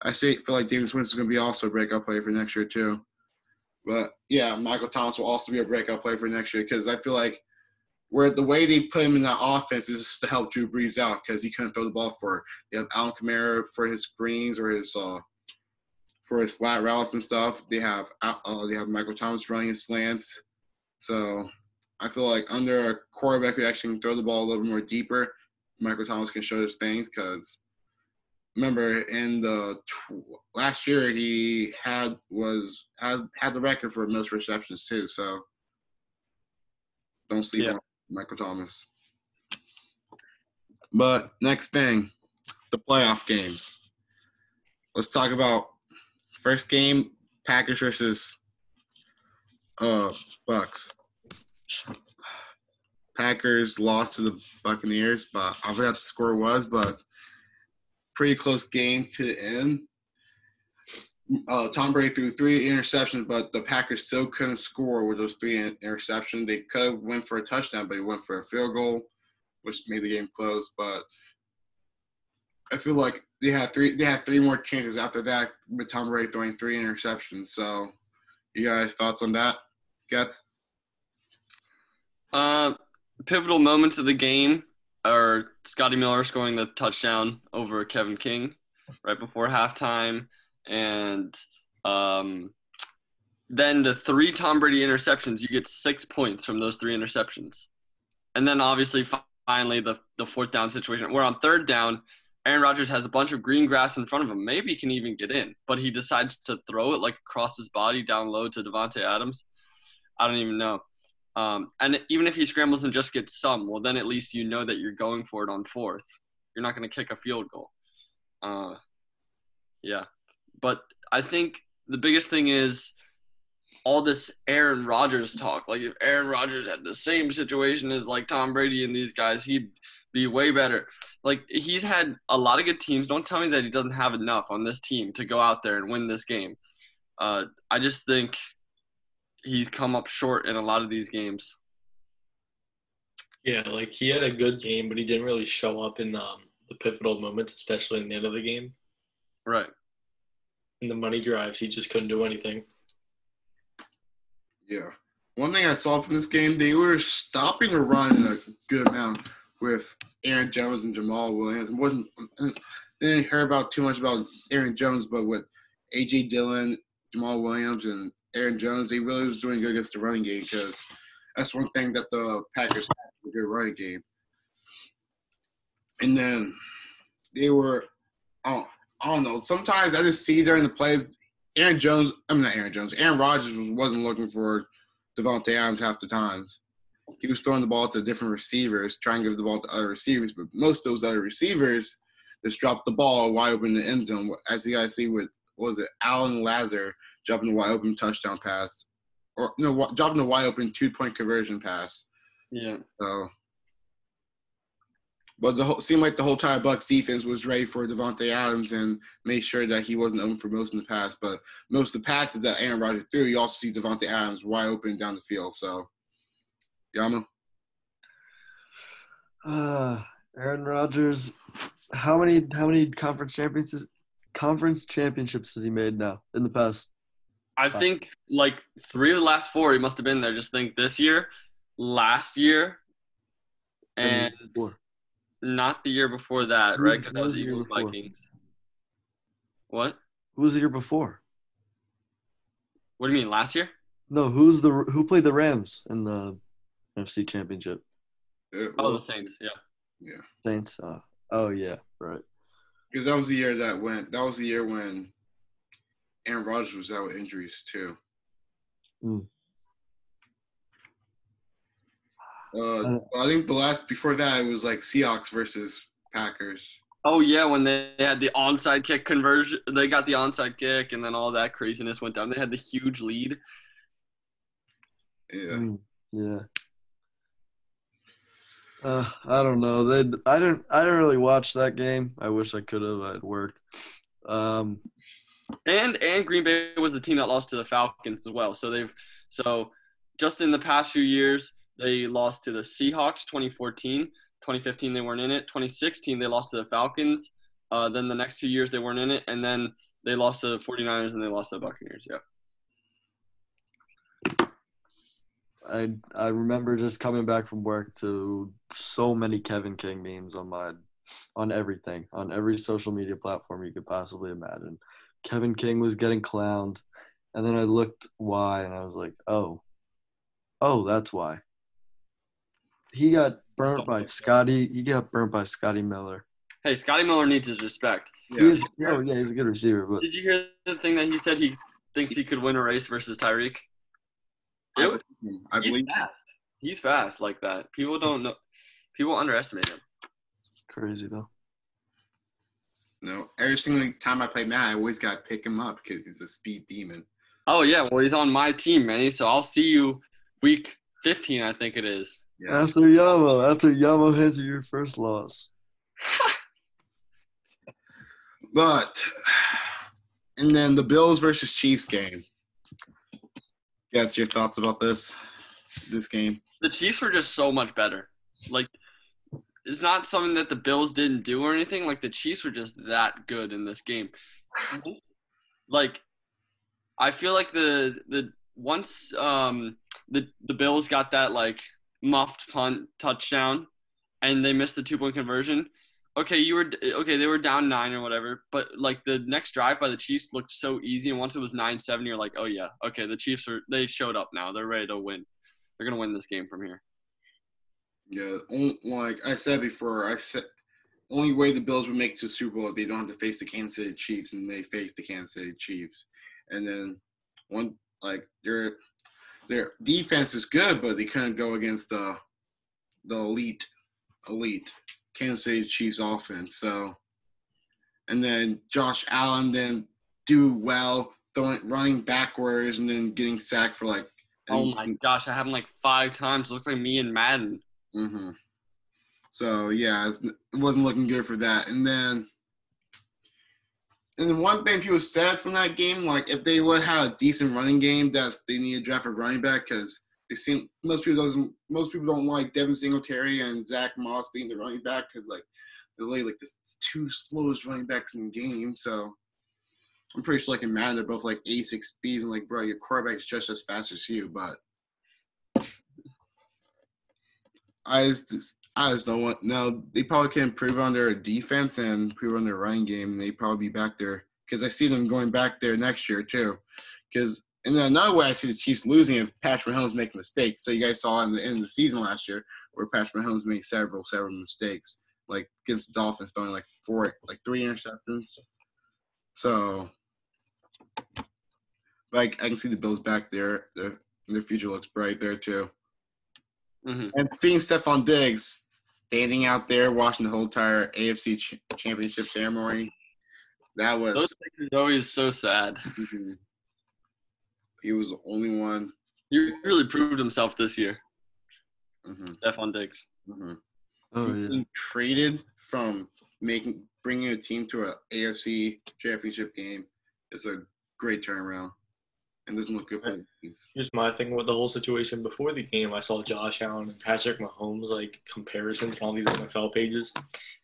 I feel like Jameis Winston's going to be also a breakout player for next year too. But yeah, Michael Thomas will also be a breakout player for next year because I feel like where the way they put him in that offense is to help Drew Brees out because he couldn't throw the ball for. They have Alvin Kamara for his screens or his uh for his flat routes and stuff. They have uh, they have Michael Thomas running his slants. So I feel like under a quarterback who actually can throw the ball a little bit more deeper, Michael Thomas can show his things because remember in the tw- last year he had was had had the record for most receptions too. So don't sleep Yeah. on Michael Thomas. But next thing, the playoff games. Let's talk about first game Packers versus uh Bucks. Packers lost to the Buccaneers, but I forgot the score was, but pretty close game to the end. uh, Tom Brady threw three interceptions, but the Packers still couldn't score with those three interceptions. They could went for a touchdown, but he went for a field goal, which made the game close. But I feel like they have three. They had three more chances after that with Tom Brady throwing three interceptions. So, you guys thoughts on that? Gets. Uh, pivotal moments of the game are Scotty Miller scoring the touchdown over Kevin King right before halftime, and um, then the three Tom Brady interceptions. You get six points from those three interceptions, and then obviously finally the the fourth down situation. We're on third down. Aaron Rodgers has a bunch of green grass in front of him. Maybe he can even get in, but he decides to throw it like across his body down low to Davante Adams. I don't even know. Um, and even if he scrambles and just gets some, well, then at least you know that you're going for it on fourth. You're not going to kick a field goal. Uh, yeah. But I think the biggest thing is all this Aaron Rodgers talk. Like, if Aaron Rodgers had the same situation as like Tom Brady and these guys, he'd be way better. Like, he's had a lot of good teams. Don't tell me that he doesn't have enough on this team to go out there and win this game. Uh, I just think – he's come up short in a lot of these games. Yeah, like he had a good game, but he didn't really show up in um, the pivotal moments, especially in the end of the game. Right. In the money drives, he just couldn't do anything. Yeah. One thing I saw from this game, they were stopping the run in a good amount with Aaron Jones and Jamaal Williams. It wasn't uh, didn't hear about too much about Aaron Jones, but with AJ Dillon, Jamaal Williams, and Aaron Jones, they really was doing good against the running game because that's one thing that the Packers had with their running game. And then they were, oh, I don't know. Sometimes I just see during the plays, Aaron Jones, I'm not Aaron Jones, Aaron Rodgers was, wasn't looking for Davante Adams half the times. He was throwing the ball to different receivers, trying to give the ball to other receivers, but most of those other receivers just dropped the ball wide open in the end zone. As you guys see with, was it, Allen Lazard dropping a wide open touchdown pass, or no, dropping a wide open two point conversion pass. Yeah. So, but the whole seemed like the whole time Bucks defense was ready for Davante Adams and made sure that he wasn't open for most of the pass. But most of the passes that Aaron Rodgers threw, you also see Davante Adams wide open down the field. So, Yama. Uh, Aaron Rodgers, how many how many conference championships conference championships has he made now in the past I think like three of the last four he must have been there. Just think this year, last year, and not the year before that, right? Because that was the Eagles Vikings. What? Who was the year before? What do you mean last year? No, who's the who played the Rams in the NFC Championship? oh, the Saints. Yeah. Yeah. Saints. Uh, oh yeah, right. Because that was the year that went. That was the year when Aaron Rodgers was out with injuries too. Mm. Uh, I think the last before that it was like Seahawks versus Packers. Oh yeah, when they had the onside kick conversion, they got the onside kick, and then all that craziness went down. They had the huge lead. Yeah. Mm, yeah. Uh, I don't know. They I didn't I didn't really watch that game. I wish I could have. I'd work. Um, and and Green Bay was the team that lost to the Falcons as well. So they've so just in the past few years they lost to the Seahawks 2014, 2015 they weren't in it, 2016 they lost to the Falcons. Uh, then the next two years they weren't in it, and then they lost to the 49ers and they lost to the Buccaneers. Yeah. I I remember just coming back from work to so many Kevin King memes on my on everything on every social media platform you could possibly imagine. Kevin King was getting clowned. And then I looked why and I was like, oh, oh, that's why. He got burnt by Scotty. He got burnt by Scotty Miller. Hey, Scotty Miller needs his respect. Yeah. Is, oh yeah, he's a good receiver. But did you hear the thing that he said he thinks he could win a race versus Tyreek? I, I he's believe fast. He's fast like that. People don't know. People underestimate him. Crazy though. No, every single time I play Matt, I always got to pick him up because he's a speed demon. Oh yeah, well he's on my team, man. So I'll see you week 15, I think it is. Yeah. After Yamo, after Yamo has your first loss. but and then the Bills versus Chiefs game. Yes, your thoughts about this this game? The Chiefs were just so much better. Like, it's not something that the Bills didn't do or anything. Like, the Chiefs were just that good in this game. Like, I feel like the the once um the the Bills got that like muffed punt touchdown, and they missed the two point conversion. Okay, you were okay. They were down nine or whatever, but like the next drive by the Chiefs looked so easy, and once it was nine seven, you're like, oh yeah, okay, the Chiefs are they showed up now. They're ready to win. They're gonna win this game from here. Yeah, like I said before, I said only way the Bills would make to Super Bowl if they don't have to face the Kansas City Chiefs, and they face the Kansas City Chiefs. And then one like their their defense is good, but they couldn't go against the the elite elite Kansas City Chiefs offense. So, and then Josh Allen then do well throwing running backwards and then getting sacked for like. Oh my gosh, I have him like five times. Looks like me and Madden. Mm-hmm. So yeah, it's, it wasn't looking good for that. And then, and the one thing people said from that game, like if they would have a decent running game, that's they need to draft a running back because they seem most people doesn't most people don't like Devin Singletary and Zach Moss being the running back because like they're really like the two slowest running backs in the game. So I'm pretty sure like in Madden they're both like A six speeds and like bro, your quarterback's just as fast as you, but I just I just don't want. No, they probably can improve on their defense and improve on their running game. They probably be back there because I see them going back there next year too. Because and then another way I see the Chiefs losing is Patrick Mahomes making mistakes. So you guys saw in the end of the season last year where Patrick Mahomes made several several mistakes, like against the Dolphins, throwing like four, like three interceptions. So, like I can see the Bills back there. Their their future looks bright there too. hmm And seeing Stefon Diggs standing out there watching the whole entire AFC ch- championship ceremony, that Those was things are always so sad. He was the only one. He really proved himself this year, hmm Stefon Diggs. hmm Oh yeah. Being traded from making bringing a team to a AFC championship game is a great turnaround, and doesn't look good for the teams. Here's my thing with the whole situation. Before the game, I saw Josh Allen and Patrick Mahomes like comparisons on all these NFL pages,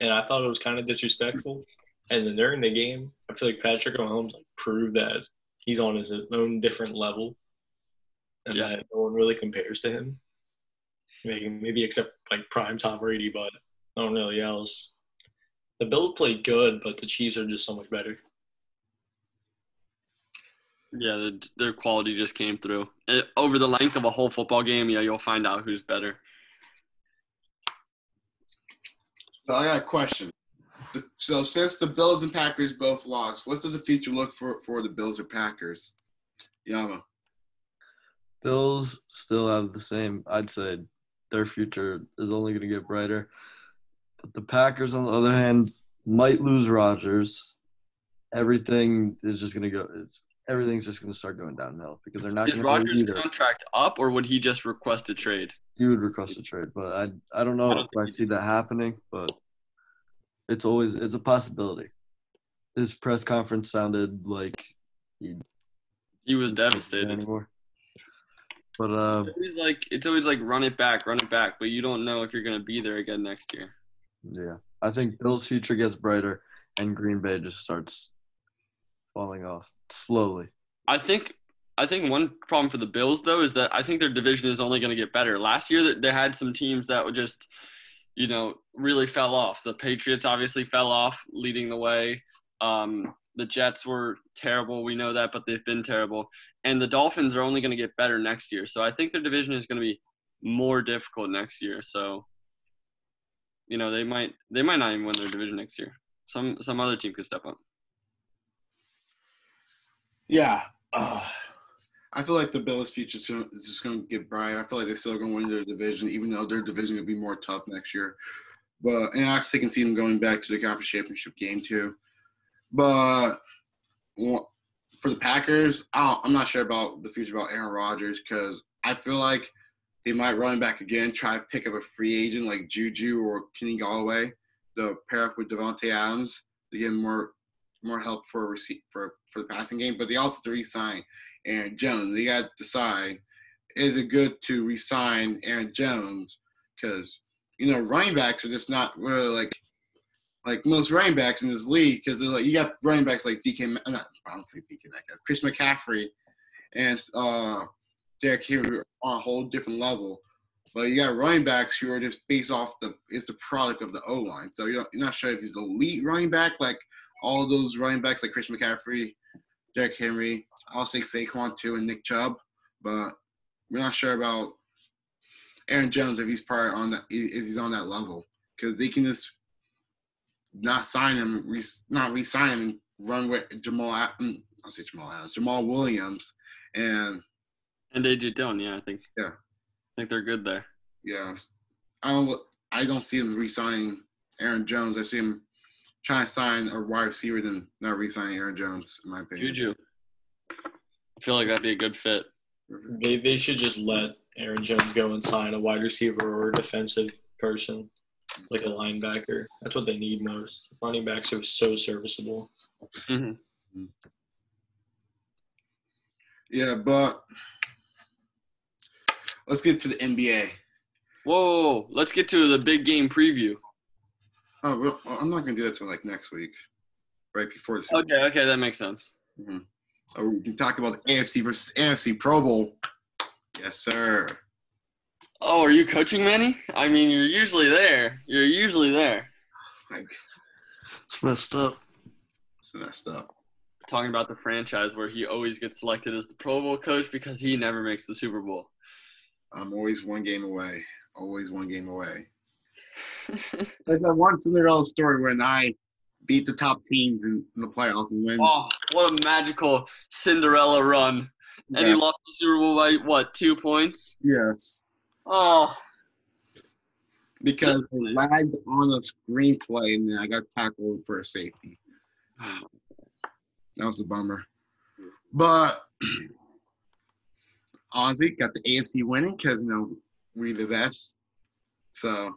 and I thought it was kind of disrespectful. And then during the game, I feel like Patrick Mahomes like, proved that he's on his own different level, and Yeah. that no one really compares to him. Maybe maybe except like prime Tom Brady, but no one really else. The Bills played good, but the Chiefs are just so much better. Yeah, the, their quality just came through. Eh, over the length of a whole football game, yeah, you'll find out who's better. So I got a question. The- So since the Bills and Packers both lost, what does the future look for for the Bills or Packers? Yama. Bills still have the same. I'd say their future is only going to get brighter. But the Packers, on the other hand, might lose Rodgers. Everything is just going to go. It's everything's just going to start going downhill because they're not Is going to Rodgers' contract up, or would he just request a trade? He would request a trade, but I I don't know I don't if I see that happening. But it's always it's a possibility. His press conference sounded like he He was devastated. anymore. But uh, It's always like it's always like run it back, run it back, but you don't know if you're gonna be there again next year. Yeah, I think Bill's future gets brighter, and Green Bay just starts falling off slowly. I think I think one problem for the Bills though is that I think their division is only going to get better. Last year that they had some teams that would just you know really fell off. The Patriots obviously fell off leading the way. Um, the Jets were terrible, we know that, but they've been terrible. And the Dolphins are only going to get better next year. So I think their division is going to be more difficult next year. So you know, they might they might not even win their division next year. Some some other team could step up. Yeah. Uh, I feel like the Bills' future is just going to get bright. I feel like they're still going to win their division, even though their division will be more tough next year. But and I actually can see them going back to the conference championship game too. But for the Packers, I I'm not sure about the future about Aaron Rodgers because I feel like they might run back again, try to pick up a free agent like Juju or Kenny Golladay to pair up with Davante Adams to get more more help for receipt for for the passing game. But they also have to re-sign Aaron Jones. They got to decide is it good to re-sign Aaron Jones because you know running backs are just not really like like most running backs in this league because like you got running backs like DK not I don't say DK Chris McCaffrey and uh Derrick Henry on a whole different level. But you got running backs who are just based off the is the product of the O line. So you're not sure if he's elite running back like all those running backs like Chris McCaffrey, Derrick Henry. I'll say Saquon too and Nick Chubb, but we're not sure about Aaron Jones if he's part on that is he's on that level because they can just not sign him, re, not re-sign him, and run with Jamal. Mm, I'll say Jamal Adams, Jamaal Williams, and and AJ Dillon. Yeah, I think. Yeah, I think they're good there. Yeah, I don't. I don't see him re-signing Aaron Jones. I see him trying to sign a wide receiver than not re-signing Aaron Jones, in my opinion. Juju. I feel like that'd be a good fit. They they should just let Aaron Jones go and sign a wide receiver or a defensive person, like a linebacker. That's what they need most. Running backs are so serviceable. Mm-hmm. Yeah, but let's get to the NBA. Whoa, let's get to the big game preview. Oh, well, I'm not gonna do that till like next week, right before the. Okay, okay, that makes sense. Mm-hmm. Oh, we can talk about the AFC versus NFC Pro Bowl. Yes, sir. Oh, are you coaching Manny? I mean, you're usually there. You're usually there. Like, It's messed up. it's messed up. Talking about the franchise where he always gets selected as the Pro Bowl coach because he never makes the Super Bowl. I'm always one game away. Always one game away. Like that one Cinderella story when I beat the top teams in, in the playoffs and wins. oh, what a magical Cinderella run. And he lost the Super Bowl by, what, two points? Yes. Oh, Because I lagged on a screenplay and then I got tackled for a safety. That was a bummer. But Ozzy got the AFC winning because you know we the best. So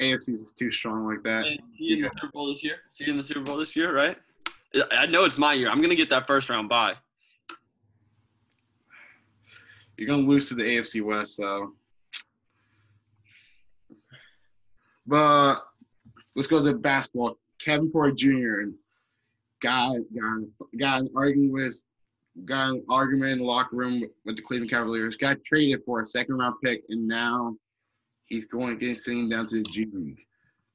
AFC is too strong like that. is he in the Super Bowl this year? Is he in the Super Bowl this year, right? I know it's my year. I'm going to get that first round bye. You're gonna lose to the AFC West, so. But let's go to basketball. Kevin Porter Jr. and guy got got an argument with got an argument in the locker room with the Cleveland Cavaliers. Got traded for a second round pick, and now he's going get sitting down to the G League.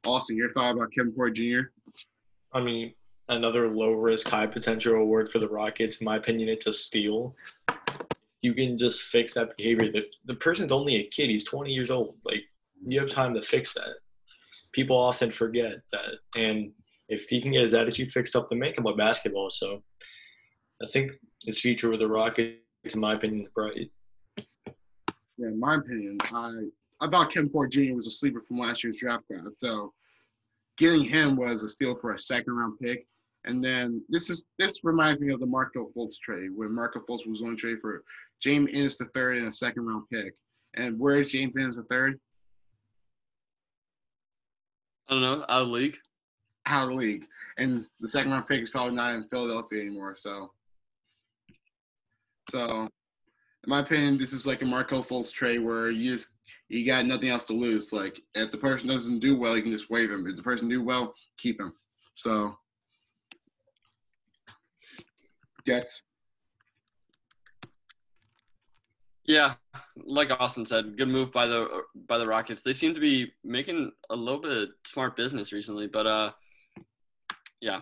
Austin, your thought about Kevin Porter Jr. I mean, another low risk, high potential award for the Rockets. In my opinion, it's a steal. You can just fix that behavior. The, the person's only a kid. He's 20 years old. Like, you have time to fix that. People often forget that. And if he can get his attitude fixed up, then make him play basketball. So I think his future with the Rockets, in my opinion, is bright. Yeah, in my opinion, I I thought Kevin Porter Jr. was a sleeper from last year's draft class. So getting him was a steal for a second round pick. And then this is this reminds me of the Markelle Fultz trade when Markelle Fultz was only trade for James Ennis the third and a second round pick. And where's James Ennis the third? I don't know, out of the league. Out of the league. And the second round pick is probably not in Philadelphia anymore. So so in my opinion, this is like a Markelle Fultz trade where you just you got nothing else to lose. Like if the person doesn't do well, you can just waive him. If the person do well, keep him. So Jets. Yeah, like Austin said, good move by the by the Rockets. They seem to be making a little bit of smart business recently, but uh, yeah,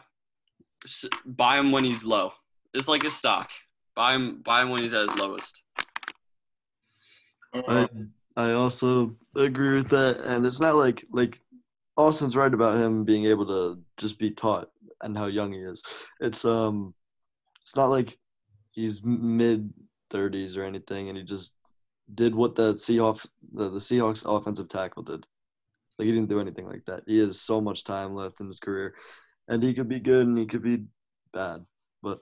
buy him when he's low. It's like his stock. Buy him, buy him when he's at his lowest. I I also agree with that, and it's not like like Austin's right about him being able to just be taught and how young he is. It's um, it's not like he's mid thirties or anything, and he just did what the Seahawks the, the Seahawks offensive tackle did. Like he didn't do anything like that. He has so much time left in his career, and he could be good and he could be bad, but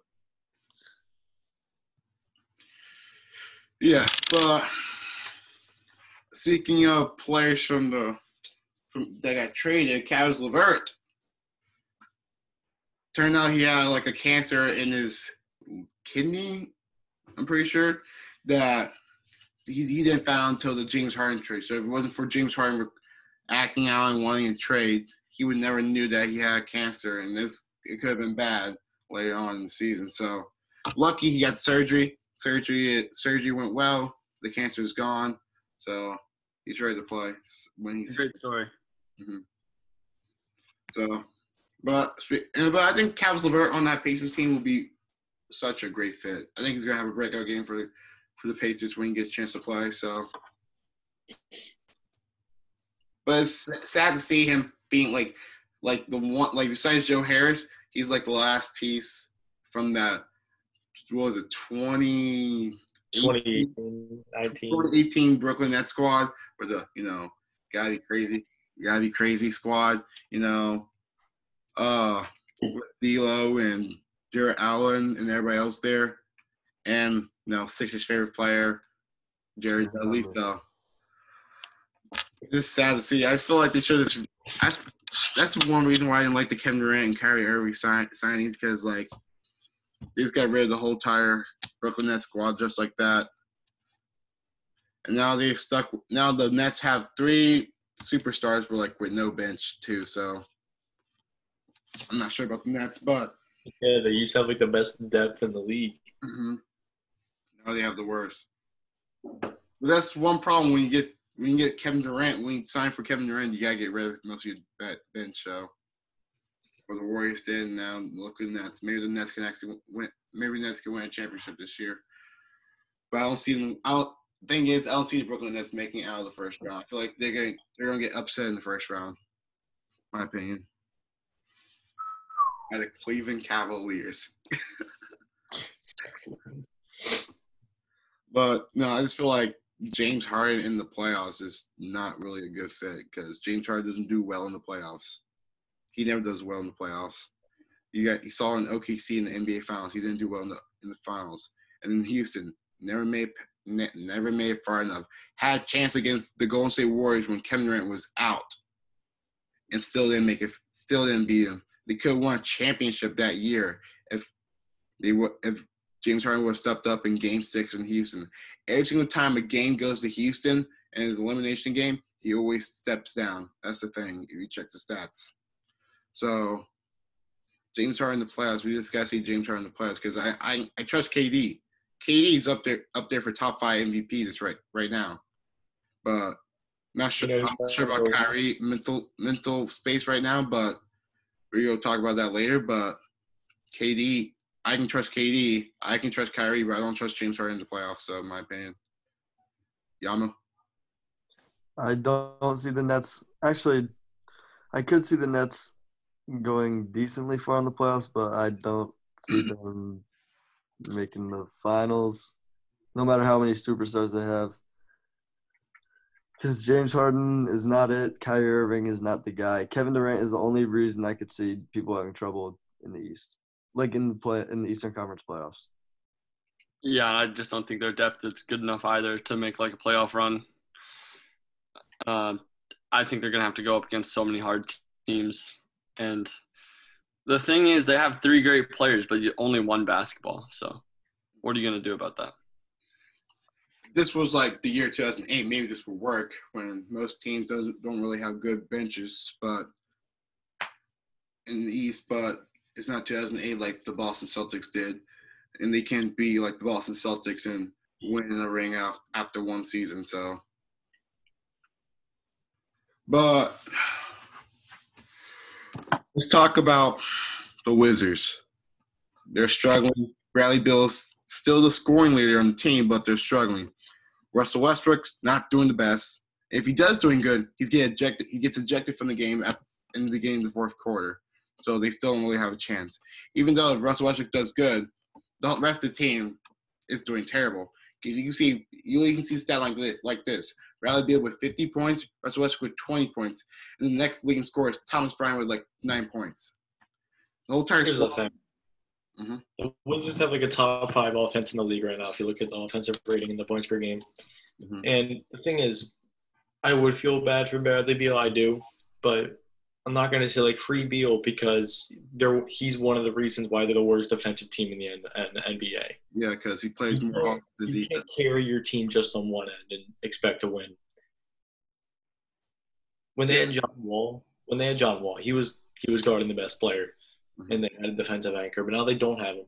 yeah, but speaking of players from the from that got traded, Caris LeVert. turned out he had like a cancer in his kidney. I'm pretty sure that he, he didn't found until the James Harden trade. So if it wasn't for James Harden acting out and wanting to trade, he would never knew that he had cancer, and this it could have been bad later on in the season. So lucky he got surgery. Surgery surgery went well. The cancer is gone, so he's ready to play when he's Great story. Mm-hmm. so. But but I think Caris LeVert on that Pacers team will be such a great fit. I think he's gonna have a breakout game for for the Pacers when he gets a chance to play. So, but it's sad to see him being like like the one like besides Joe Harris, he's like the last piece from that. What was it? 20, 2018, 19. 2018 Brooklyn Nets squad, or the you know gotta be crazy, gotta be crazy squad. You know, uh, with D'Lo and Jarrett Allen and everybody else there, and you know Sixers favorite player, Jared Dudley. So it's just sad to see. I just feel like they should have. I, that's one reason why I didn't like the Kevin Durant and Kyrie Irving sign, signings because like they just got rid of the whole entire Brooklyn Nets squad just like that. And now they've stuck. Now the Nets have three superstars, but like with no bench too. So I'm not sure about the Nets, but Yeah, they used to have like the best depth in the league. hmm now they have the worst. But that's one problem when you get when you get Kevin Durant. When you sign for Kevin Durant, you gotta get rid of most of your bench. So what the Warriors did, now look at the Nets. Maybe the Nets can actually win. Maybe the Nets can win a championship this year. But I don't see them. I don't, thing is, I don't see the Brooklyn Nets making out of the first round. I feel like they're going they're gonna get upset in the first round. My opinion. By the Cleveland Cavaliers. But no, I just feel like James Harden in the playoffs is not really a good fit because James Harden doesn't do well in the playoffs. He never does well in the playoffs. You got you saw in OKC in the NBA Finals, he didn't do well in the in the finals. And in Houston, never made ne- never made it far enough. Had a chance against the Golden State Warriors when Kevin Durant was out, and still didn't make it. Still didn't beat them. They could have won a championship that year if they were if James Harden have stepped up in Game Six in Houston. Every single time a game goes to Houston and his elimination game, he always steps down. That's the thing. If you check the stats, so James Harden in the playoffs. We just gotta see James Harden in the playoffs because I, I I trust KD. KD's up there up there for top five MVP this right right now, but not sure. You know, I'm not sure about Kyrie mental mental space right now, but we're gonna talk about that later. But KD, I can trust KD. I can trust Kyrie, but I don't trust James Harden in the playoffs. So, in my opinion, Yama. I don't, don't see the Nets. Actually, I could see the Nets going decently far in the playoffs, but I don't see them making the finals, no matter how many superstars they have. Because James Harden is not it. Kyrie Irving is not the guy. Kevin Durant is the only reason I could see people having trouble in the East, like in the play in the Eastern Conference playoffs. Yeah, I just don't think their depth is good enough either to make like a playoff run. Um, I think they're gonna have to go up against so many hard teams, and the thing is, they have three great players, but only one basketball. So, what are you gonna do about that? This was like the year 2008. Maybe this will work when most teams don't, don't really have good benches, but in the East, but it's not 2008 like the Boston Celtics did, and they can't be like the Boston Celtics and win a ring af- after one season. So, but let's talk about the Wizards. They're struggling. Bradley Beal's still the scoring leader on the team, but they're struggling. Russell Westbrook's not doing the best. If he does doing good, he's getting ejected. He gets ejected from the game at in the beginning of the fourth quarter. So they still don't really have a chance. Even though if Russell Westbrook does good, the rest of the team is doing terrible. Because you can see you can see stat like this, like this. Bradley Beal with 50 points, Russell Westbrook with 20 points, and the next leading scorer is Thomas Bryant with like nine points. The whole entire Here's the squad. thing. Mhm. The Wizards have like a top five offense in the league right now. If you look at the offensive rating and the points per game, Mhm. and the thing is, I would feel bad for Bradley Beal. I do, but I'm not gonna say like free Beal because they're he's one of the reasons why they're the worst defensive team in the N- N- NBA. Yeah, because he plays more offense than You can't carry your team just on one end and expect to win. When they had John Wall, when they had John Wall, he was he was guarding the best player, Mhm. and they had a defensive anchor. But now they don't have him.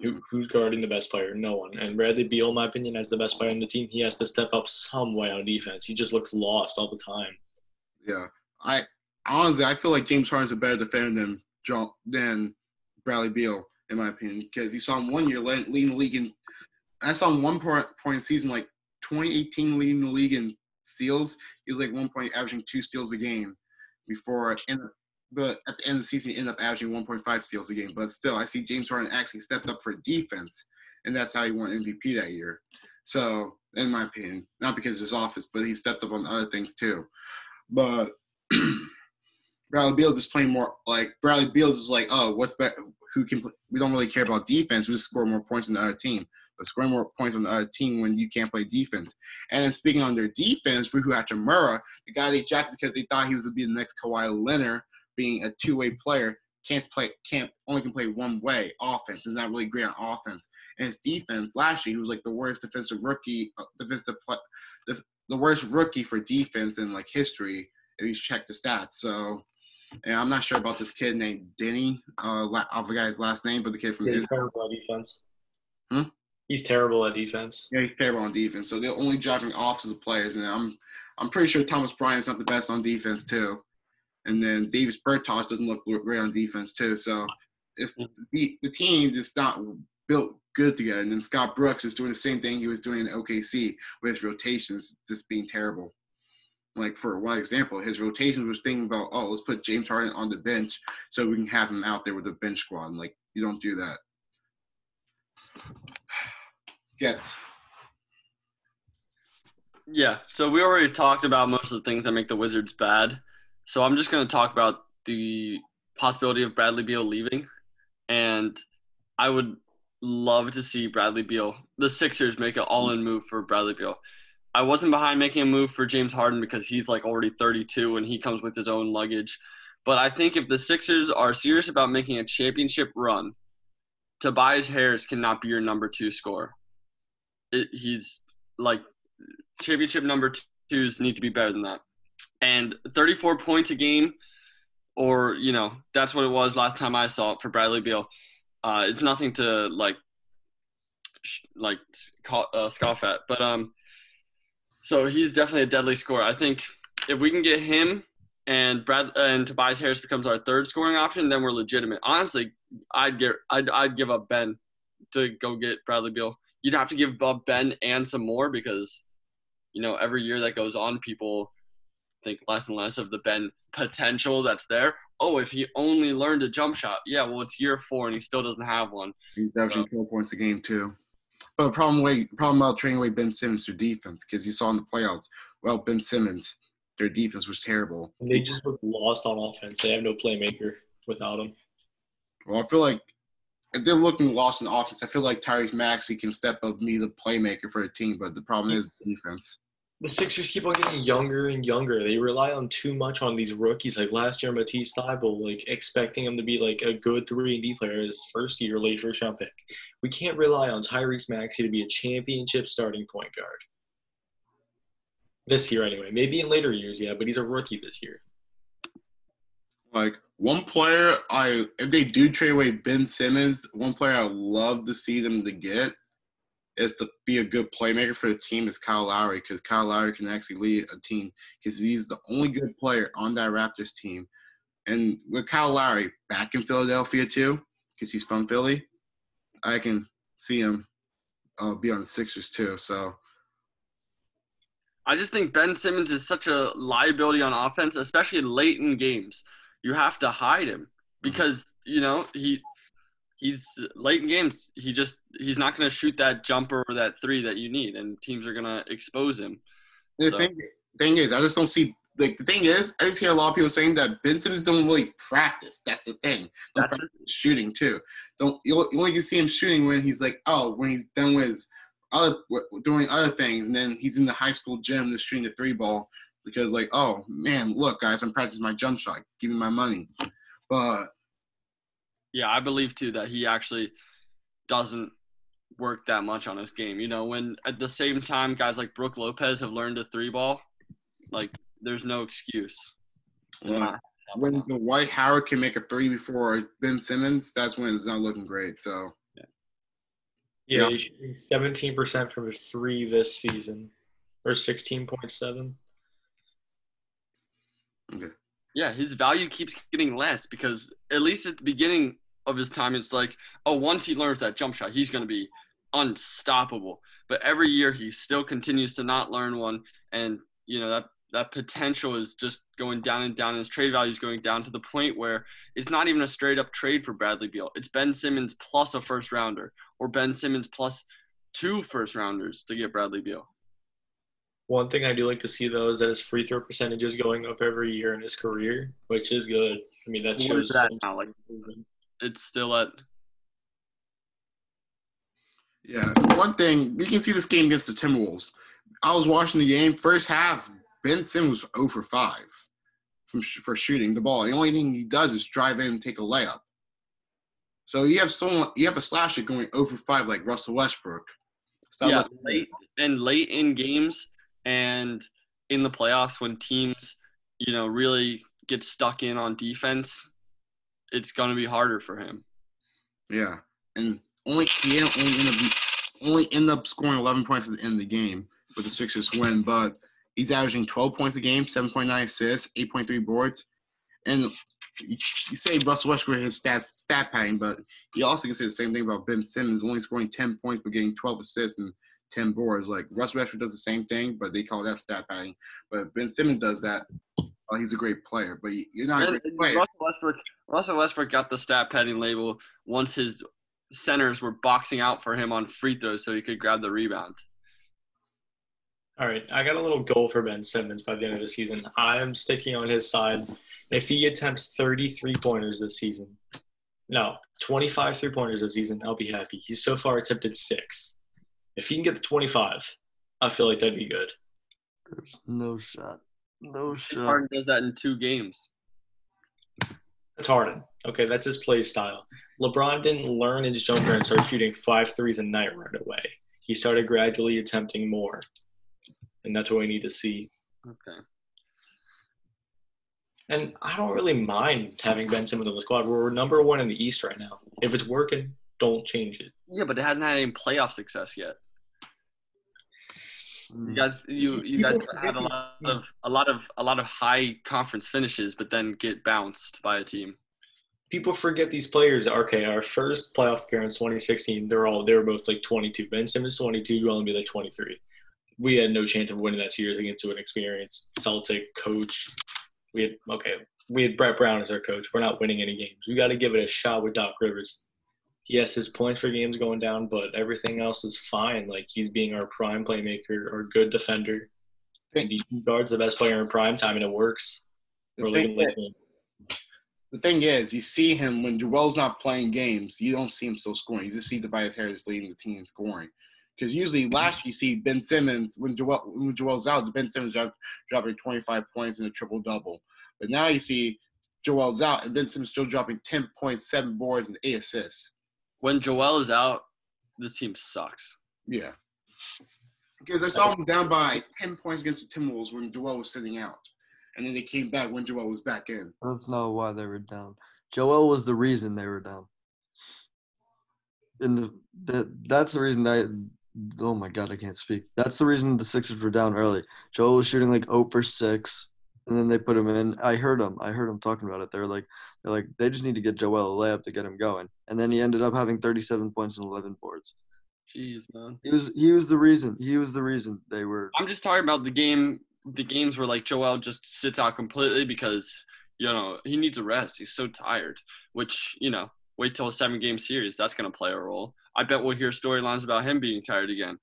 Who, who's guarding the best player? No one. And Bradley Beal, in my opinion, as the best player on the team, he has to step up some way on defense. He just looks lost all the time. Yeah, I honestly I feel like James Harden's a better defender than John than Bradley Beal in my opinion because he saw him one year leading the league in. I saw him one point point in season like 2018 leading the league in steals. He was like one point averaging two steals a game before and but at the end of the season he ended up averaging 1.5 steals a game. But still, I see James Harden actually stepped up for defense, and that's how he won MVP that year. So, in my opinion, not because of his office, but he stepped up on other things too. But Bradley Beal is playing more like Bradley Beal's is like, oh, what's better? Who can? Play? We don't really care about defense. We just score more points than the other team. But scoring more points on the other team when you can't play defense. And speaking on their defense, Rui Hachimura, the guy they drafted because they thought he was going to be the next Kawhi Leonard, being a two-way player, can't play, can't only can play one way offense, and not really great on offense. And his defense last year, he was like the worst defensive rookie, uh, defensive, play, the, the worst rookie for defense in like history. If you check the stats, so and I'm not sure about this kid named Deni. Uh, I forgot his last name, but the kid from Yeah, he's terrible at defense. Hmm? He's terrible at defense. Yeah, he's terrible on defense. So they're only drafting offensive players, and I'm I'm pretty sure Thomas Bryant's not the best on defense too. And then Davis Bertans doesn't look great on defense too. So it's the the team just not built good together. And then Scott Brooks is doing the same thing he was doing in OKC with his rotations just being terrible. Like for one example, his rotations was thinking about, oh, let's put James Harden on the bench so we can have him out there with the bench squad. And like you don't do that. Gets. Yeah, so we already talked about most of the things that make the Wizards bad. So I'm just going to talk about the possibility of Bradley Beal leaving. And I would love to see Bradley Beal, the Sixers, make an all in move for Bradley Beal. I wasn't behind making a move for James Harden because he's like already 32 and he comes with his own luggage. But I think if the Sixers are serious about making a championship run, Tobias Harris cannot be your number two scorer. It, he's like championship number twos need to be better than that. And 34 points a game, or you know, that's what it was last time I saw it for Bradley Beal. Uh, it's nothing to like, sh- like uh, scoff at. But um, so he's definitely a deadly scorer. I think if we can get him and Brad and Tobias Harris becomes our third scoring option, then we're legitimate. Honestly, I'd get I'd I'd give up Ben to go get Bradley Beal. You'd have to give up Ben and some more because you know every year that goes on, people think less and less of the Ben potential that's there. Oh, if he only learned a jump shot, yeah, well it's year four and he still doesn't have one. He's averaging 12 points a game too. But the problem way problem about trading away Ben Simmons through defense because you saw in the playoffs, well, Ben Simmons, their defense was terrible. And they just look lost on offense. They have no playmaker without him. Well, I feel like if they're looking lost in offense, I feel like Tyrese Maxey can step up, and be the playmaker for the team. But the problem is defense. The Sixers keep on getting younger and younger. They rely on too much on these rookies. Like last year, Matisse Thybulle, like expecting him to be like a good three and D player his first year, late first round pick. We can't rely on Tyrese Maxey to be a championship starting point guard. This year, anyway. Maybe in later years, yeah, but he's a rookie this year. Like one player, I if they do trade away Ben Simmons, one player I love to see them to get is to be a good playmaker for the team is Kyle Lowry because Kyle Lowry can actually lead a team because he's the only good player on that Raptors team. And with Kyle Lowry back in Philadelphia too, because he's from Philly, I can see him uh, be on the Sixers too. So I just think Ben Simmons is such a liability on offense, especially late in games. You have to hide him because you know he he's late in games. He just he's not going to shoot that jumper or that three that you need, and teams are going to expose him. the So- thing, thing is, I just don't see. Like the thing is, I just hear a lot of people saying that Ben Simmons don't really practice. That's the thing. Don't That's shooting too. Don't you you only can see him shooting when he's like, oh, when he's done with his other doing other things, and then he's in the high school gym just shooting the three ball because like, oh man, look guys, I'm practicing my jump shot. Give me my money. But Yeah, I believe too that he actually doesn't work that much on his game. You know, when at the same time guys like Brook Lopez have learned a three ball, like there's no excuse. Yeah. when Dwight Howard can make a three before Ben Simmons, that's when it's not looking great. So Yeah, Yeah. he's shooting 17% from the three this season, or 16.7. Okay. Yeah, his value keeps getting less because at least at the beginning of his time, it's like, oh, once he learns that jump shot, he's going to be unstoppable. But every year, he still continues to not learn one, and you know that that potential is just going down and down. and His trade value is going down to the point where it's not even a straight up trade for Bradley Beal. It's Ben Simmons plus a first rounder, or Ben Simmons plus two first rounders to get Bradley Beal. One thing I do like to see though is that his free throw percentage is going up every year in his career, which is good. I mean, that What shows is that some now? Like it's still at yeah, one thing we can see this game against the Timberwolves. I was watching the game first half. Ben Simmons was 0 for 5 from for shooting the ball. The only thing he does is drive in and take a layup. So you have someone you have a slasher going 0 for 5 like Russell Westbrook. Yeah, late and late in games and in the playoffs when teams, you know, really get stuck in on defense, it's going to be harder for him. Yeah, and only he only end up only end up scoring 11 points at the end of the game with the Sixers win, but he's averaging 12 points a game, 7.9 assists, 8.3 boards, and you say Russell Westbrook his stat stat padding, but you also can say the same thing about Ben Simmons, only scoring 10 points but getting 12 assists and 10 boards. Like Russell Westbrook does the same thing, but they call that stat padding. But Ben Simmons does that. Oh, he's a great player, but you're not a great player. Russell Westbrook, Russell Westbrook got the stat padding label once his centers were boxing out for him on free throws so he could grab the rebound. All right, I got a little goal for Ben Simmons by the end of the season. I am sticking on his side. If he attempts 33 pointers this season, no, 25 three pointers this season, I'll be happy. He's so far attempted six. If he can get the 25, I feel like that'd be good. There's no shot. No shot. Harden does that in two games. That's Harden. Okay, that's his play style. LeBron didn't learn his jumper and start shooting five threes a night right away. He started gradually attempting more. And that's what we need to see. Okay. And I don't really mind having Ben Simmons on the squad. We're number one in the East right now. If it's working, don't change it. Yeah, but it hasn't had any playoff success yet. You Mm. guys, you you guys had a lot of a lot of a lot of high conference finishes, but then get bounced by a team. People forget these players. Okay, our first playoff appearance, 2016, they're all they were both like 22. Ben Simmons 22, Joel Embiid like 23. We had no chance of winning that series against an experienced Celtic coach. We had okay, we had Brett Brown as our coach. We're not winning any games. We got to give it a shot with Doc Rivers. Yes, his points per game's going down, but everything else is fine. Like he's being our prime playmaker, our good defender. And he guards the best player in prime time, and it works. The thing, like the thing is, you see him when Joel's not playing games. You don't see him still scoring. You just see Tobias Harris leading the team in scoring. Because usually mm-hmm. last you see Ben Simmons when Joel when Joel's out, Ben Simmons drop, dropping 25 points and a triple double. But now you see Joel's out and Ben Simmons still dropping 10 points, seven boards, and eight assists. When Joel is out, this team sucks. Yeah. Because I saw them down by 10 points against the Timberwolves when Joel was sitting out. And then they came back when Joel was back in. That's not why they were down. Joel was the reason they were down. And the, the that's the reason I oh my god, I can't speak. That's the reason the Sixers were down early. Joel was shooting like 0 for 6 and then they put him in. I heard him. I heard him talking about it. They're like they're like they just need to get Joel a layup to get him going. And then he ended up having 37 points and 11 boards. Jeez, man. He was he was the reason. He was the reason they were I'm just talking about the game. The games where like Joel just sits out completely because you know he needs a rest. He's so tired. Which you know, wait till a seven game series. That's gonna play a role. I bet we'll hear storylines about him being tired again.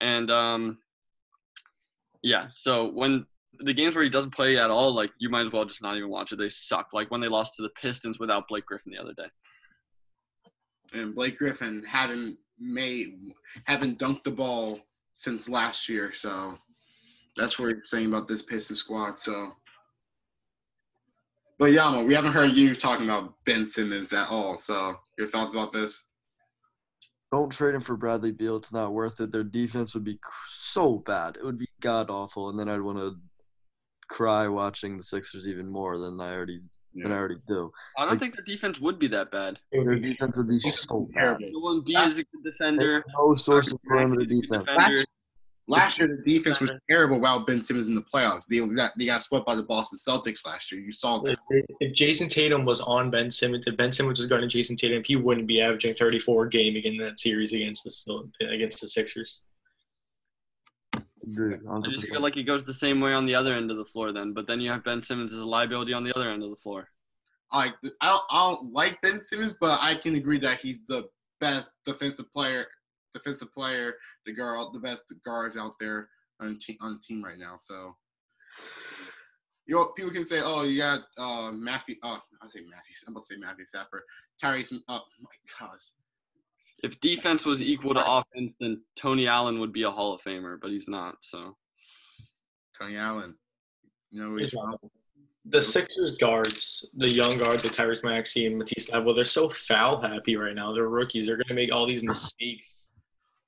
And um, yeah. So when the games where he doesn't play at all, like you might as well just not even watch it. They suck. Like when they lost to the Pistons without Blake Griffin the other day. and Blake Griffin haven't made haven't dunked the ball since last year. So That's what you're saying about this Pistons squad. So, but Yama, we haven't heard you talking about Ben Simmons at all. So, your thoughts about this? Don't trade him for Bradley Beal. It's not worth it. Their defense would be so bad. It would be god awful, and then I'd want to cry watching the Sixers even more than I already than I already do. I don't Like- think their defense would be that bad. Their defense would be so bad. terrible. Joel Embiid That- is a good defender. have no source of perimeter Good defense. defender. Last year, the defense was terrible without Ben Simmons in the playoffs. They got, they got swept by the Boston Celtics last year. You saw that. If, if Jayson Tatum was on Ben Simmons, if Ben Simmons was guarding Jayson Tatum, he wouldn't be averaging 34 a game in that series against the against the Sixers. Agree, I just feel like it goes the same way on the other end of the floor then. But then you have Ben Simmons as a liability on the other end of the floor. Like I don't, I don't like Ben Simmons, but I can agree that he's the best defensive player, defensive player, the guard, the best guards out there on te- on the team right now. So, you know, people can say, "Oh, you got uh, Matthew." Uh, I say Matthew. I'm about to say Matthew Stafford. Tyrese. Oh my gosh. If defense was equal to offense, then Tony Allen would be a Hall of Famer, but he's not. So Tony Allen. You know, he's, one. The Sixers guards, the young guards, the Tyrese Maxey and Matisse Thybulle, they're so foul happy right now. They're rookies. They're going to make all these mistakes.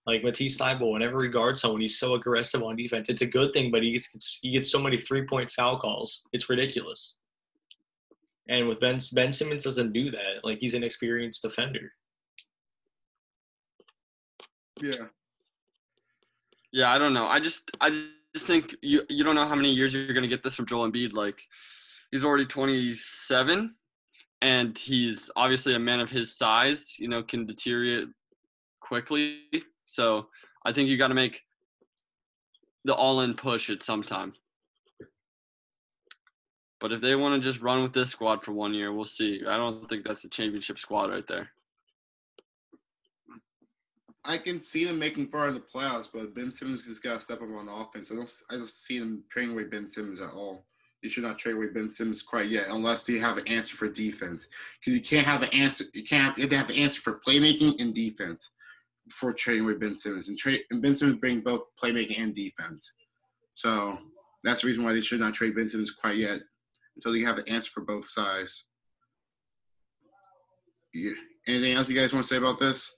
Like Matisse Thybulle, whenever he guards someone, he's so aggressive on defense. It's a good thing, but he gets he gets so many three point foul calls. It's ridiculous. And with Ben Ben Simmons doesn't do that. Like he's an experienced defender. yeah. yeah, I don't know. I just I just think you you don't know how many years you're gonna get this from Joel Embiid. Like he's already 27, and he's obviously a man of his size. You know, can deteriorate quickly. So I think you got to make the all-in push at some time. But if they want to just run with this squad for one year, we'll see. I don't think that's the championship squad right there. I can see them making far in the playoffs, but Ben Simmons just got to step up on offense. I don't, I don't see them trading away Ben Simmons at all. You should not trade away Ben Simmons quite yet, unless you have an answer for defense. Because you can't have an answer. You can't. You have to have an answer for playmaking and defense before trading with Ben Simmons. And trade and Ben Simmons bring both playmaking and defense. So that's the reason why they should not trade Ben Simmons quite yet until you have an answer for both sides. Yeah. Anything else you guys want to say about this?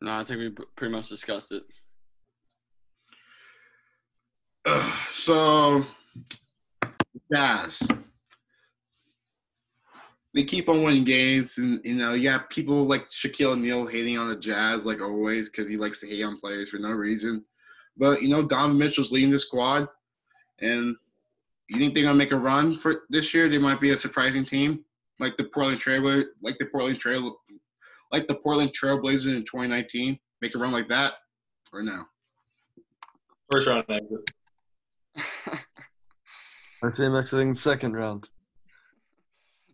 No, I think we pretty much discussed it. Ugh, so, Jazz. They keep on winning games, and you know, you got people like Shaquille O'Neal hating on the Jazz, like always, because he likes to hate on players for no reason. But you know, Donovan Mitchell's leading the squad, and you think they're gonna make a run for this year? They might be a surprising team, like the Portland Trail, like the Portland Trail, like the Portland Trailblazers in 2019. Make a run like that, or no? First round exit. I see him exiting second round.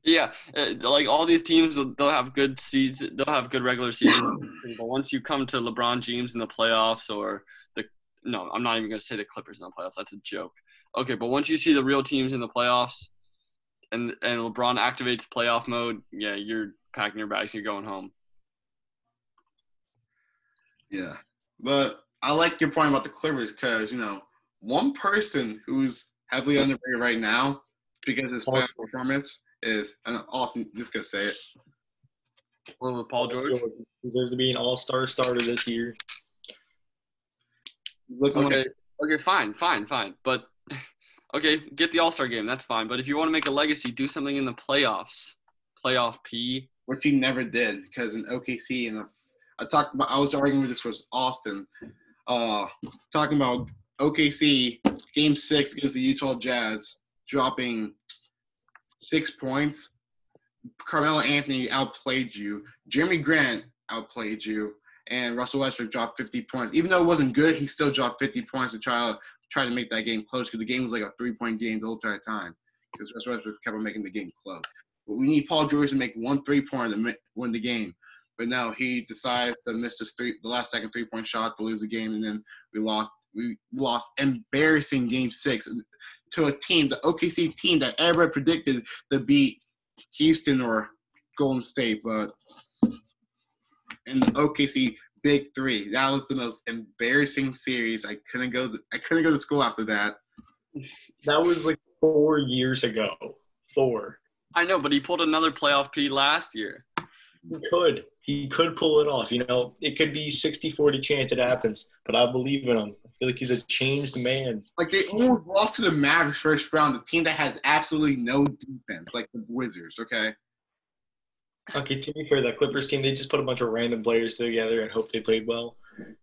Yeah, uh, like all these teams, they'll have good seeds. They'll have good regular seasons. but once you come to LeBron James in the playoffs, or the no, I'm not even gonna say the Clippers in the playoffs. That's a joke. Okay, but once you see the real teams in the playoffs, and and LeBron activates playoff mode, yeah, you're packing your bags you're going home. Yeah, but I like your point about the Clippers because you know one person who's heavily underrated right now because of his playoff performance is and Austin. Just gonna say it. What with Paul George? deserves to be an all star starter this year. Looking like Okay, okay, fine, fine, fine. But okay, get the All Star game. That's fine. But if you want to make a legacy, do something in the playoffs. Playoff P. which he never did because in OKC and I talked about I was arguing with this was Austin, uh, talking about OKC game six against the Utah Jazz dropping six points. Carmelo Anthony outplayed you. Jerami Grant outplayed you, and Russell Westbrook dropped 50 points. Even though it wasn't good, he still dropped 50 points to try to try to make that game close because the game was like a three point game the whole entire time because Russell Westbrook kept on making the game close. But we need Paul George to make one three pointer to win the game. But no, he decides to miss this three, the last second three point shot to lose the game, and then we lost. We lost embarrassing game six to a team, the OKC team that everybody predicted to beat Houston or Golden State, but and OKC big three. That was the most embarrassing series. I couldn't go. To, I couldn't go to school after that. That was like four years ago. Four. I know, but he pulled another playoff P last year. He could. He could pull it off. You know, it could be 60-40 chance it happens, but I believe in him. I feel like he's a changed man. Like they almost lost to the Mavericks first round, the team that has absolutely no defense, like the Wizards. Okay. Okay, to be fair, that Clippers team, they just put a bunch of random players together and hope they played well.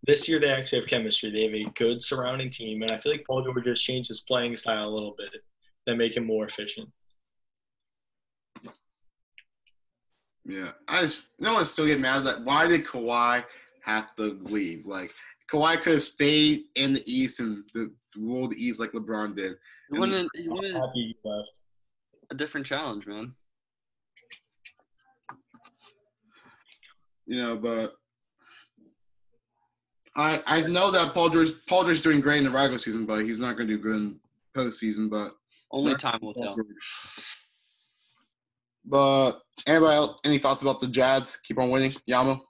This year, they actually have chemistry. They have a good surrounding team, and I feel like Paul George has changed his playing style a little bit that make him more efficient. Yeah, I just no one still get mad at why did Kawhi have to leave? Like Kawhi could have stayed in the East and the rule the East like LeBron did. He wanted, he wanted Happy he left. a different challenge, man. You know, but I I know that Paul George Paul George is doing great in the regular season, but he's not going to do good in postseason. But Only time will tell. But anybody else, any thoughts about the Jazz? Keep on winning, Yama.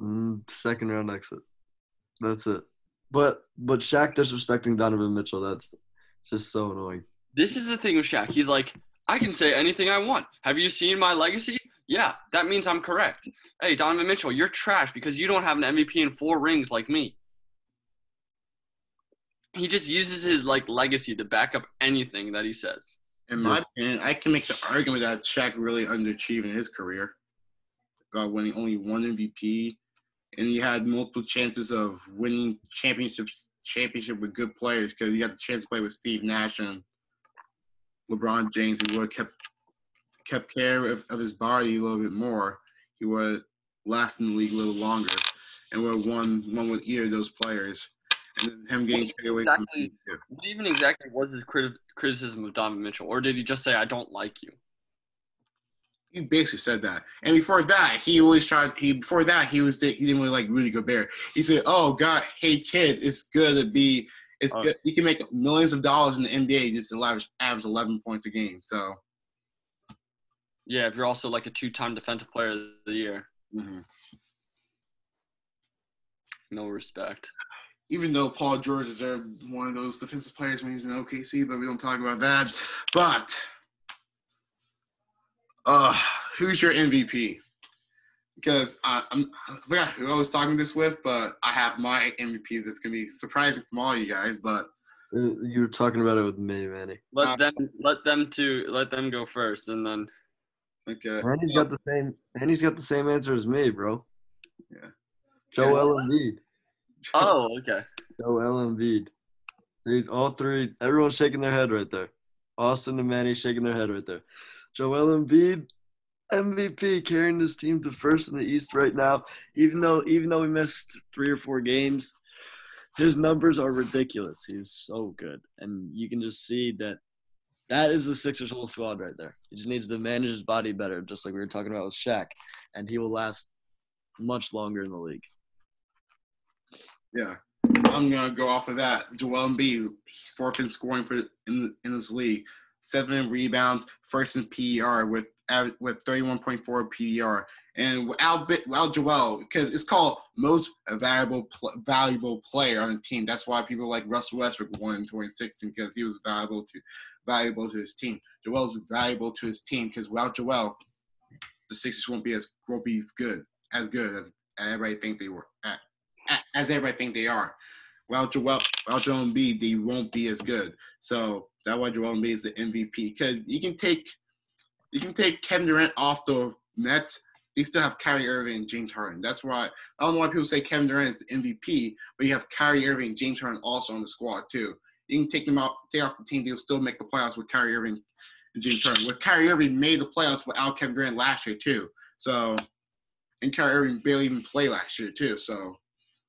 Mm, second round exit. That's it. But but Shaq disrespecting Donovan Mitchell. That's just so annoying. This is the thing with Shaq. He's like, I can say anything I want. Have you seen my legacy? Yeah, that means I'm correct. Hey, Donovan Mitchell, you're trash because you don't have an MVP and four rings like me. He just uses his like legacy to back up anything that he says. In my opinion, I can make the argument that Shaq really underachieved in his career. Got winning only one MVP, and he had multiple chances of winning championships championship with good players because he got the chance to play with Steve Nash and LeBron James. He would have kept kept care of, of his body a little bit more. He would last in the league a little longer, and would have won one with either of those players. And then him getting traded away from Exactly. What even exactly was his crit- criticism of Donovan Mitchell, or did he just say, "I don't like you"? He basically said that. And before that, he always tried. He before that, he was he didn't really like Rudy Gobert. He said, "Oh God, hey kid, it's good to be. It's Oh. good. You can make millions of dollars in the NBA just average average 11 points a game." So, Yeah, if you're also like a two-time defensive player of the year, mhm. no respect. Even though Paul George deserved one of those defensive players when he was in OKC, but we don't talk about that. But, uh, who's your MVP? Because I, I'm, I forgot who I was talking this with, but I have my MVPs. That's gonna be surprising from all you guys, but You were talking about it with me, Manny. Let Uh, them let them to let them go first, and then okay. Manny's got the same. Manny's got the same answer as me, bro. Yeah. Joel Embiid. Oh, okay. Joel Embiid. Dude, all three. Everyone's shaking their head right there. Austin and Manny shaking their head right there. Joel Embiid, MVP, carrying this team to first in the East right now. Even though, even though we missed three or four games, his numbers are ridiculous. He's so good, and you can just see that. That is the Sixers whole squad right there. He just needs to manage his body better, just like we were talking about with Shaq, and he will last much longer in the league. Yeah, I'm gonna go off of that. Joel Embiid, he's fourth in scoring for in in this league, seven rebounds, first in PER with with 31.4 PER, and without without Joel because it's called most valuable pl- valuable player on the team. That's why people like Russell Westbrook won in 2016 because he was valuable to valuable to his team. Joel's valuable to his team because without Joel, the Sixers won't be as won't be as good as good as everybody think they were as everybody think they are. Without Joel, without Joel Embiid, they won't be as good. So that's why Joel Embiid is the MVP. Because you can take you can take Kevin Durant off the Nets. They still have Kyrie Irving and James Harden. That's why I don't know why people say Kevin Durant is the MVP, but you have Kyrie Irving and James Harden also on the squad too. You can take them out, take off the team. They'll still make the playoffs with Kyrie Irving and James Harden. With Kyrie Irving made the playoffs without Kevin Durant last year too. So, and Kyrie Irving barely even played last year too. So,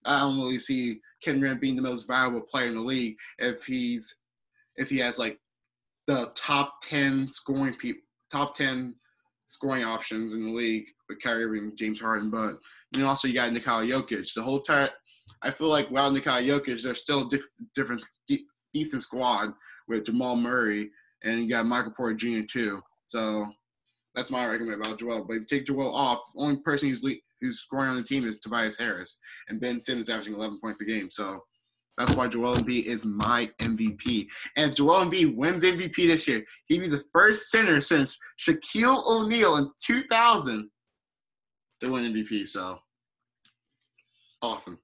I don't really see Kevin Durant being the most valuable player in the league if he's if he has like the top ten scoring people, top ten scoring options in the league with Kyrie Irving, and James Harden. But you know, also you got Nikola Jokic. The whole time, I feel like without Nikola Jokic, there's still a diff- different, de- decent squad with Jamal Murray and you got Michael Porter Jr. too. So that's my argument about Joel. But if you take Joel off, the only person who's le- who's scoring on the team is Tobias Harris, and Ben Simmons averaging 11 points a game. So that's why Joel Embiid is my MVP. And if Joel Embiid wins MVP this year, he'd be the first center since Shaquille O'Neal in 2000 to win MVP. So awesome.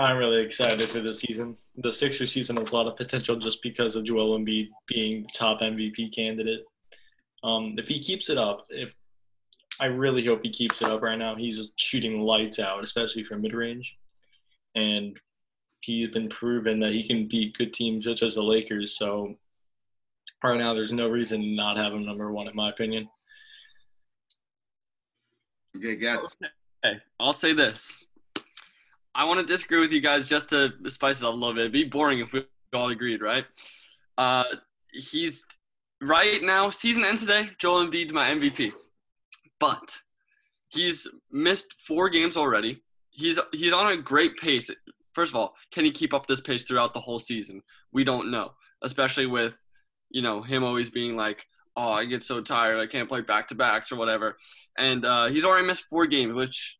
I'm really excited for this season. The Sixers season has a lot of potential just because of Joel Embiid being top MVP candidate. Um, if he keeps it up, if I really hope he keeps it up right now, he's just shooting lights out, especially from mid range, and he's been proven that he can beat good teams such as the Lakers. So right now, there's no reason to not have him number one, in my opinion. Okay, guys. Okay, I'll say this. I want to disagree with you guys just to spice it up a little bit. It'd be boring if we all agreed, right? Uh, he's right now. Season ends today. Joel Embiid's my MVP, but he's missed four games already. He's he's on a great pace. First of all, can he keep up this pace throughout the whole season? We don't know, especially with you know him always being like, "Oh, I get so tired. I can't play back to backs or whatever." And uh, he's already missed four games, which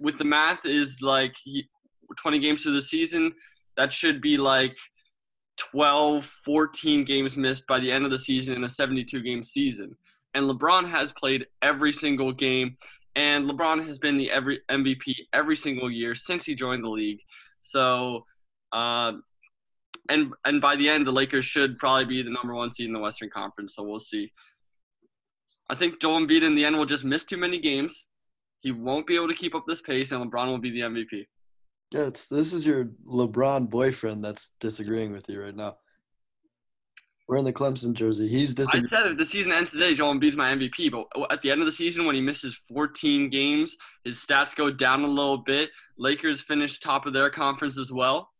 with the math is like he, 20 games through the season. That should be like 12, 14 games missed by the end of the season in a 72 game season. And LeBron has played every single game, and LeBron has been the every MVP every single year since he joined the league. So, uh, and and by the end, the Lakers should probably be the number one seed in the Western Conference. So we'll see. I think Joel Embiid in the end will just miss too many games. He won't be able to keep up this pace, and LeBron will be the MVP. Yeah, this is your LeBron boyfriend that's disagreeing with you right now. We're in the Clemson jersey. He's I said if the season ends today, Joel Embiid's my MVP. But at the end of the season, when he misses 14 games, his stats go down a little bit. Lakers finish top of their conference as well.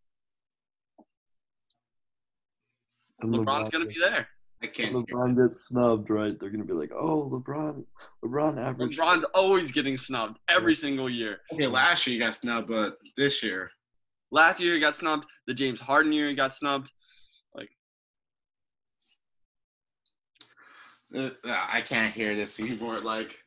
And LeBron's gonna be there. I can't. LeBron gets snubbed, right? They're gonna be like, "Oh, LeBron, LeBron averaged." LeBron's always getting snubbed every single year. Okay, last year you got snubbed, but this year, Last year he got snubbed. The James Harden year he got snubbed. uh, Uh, uh, I can't hear this anymore. Like,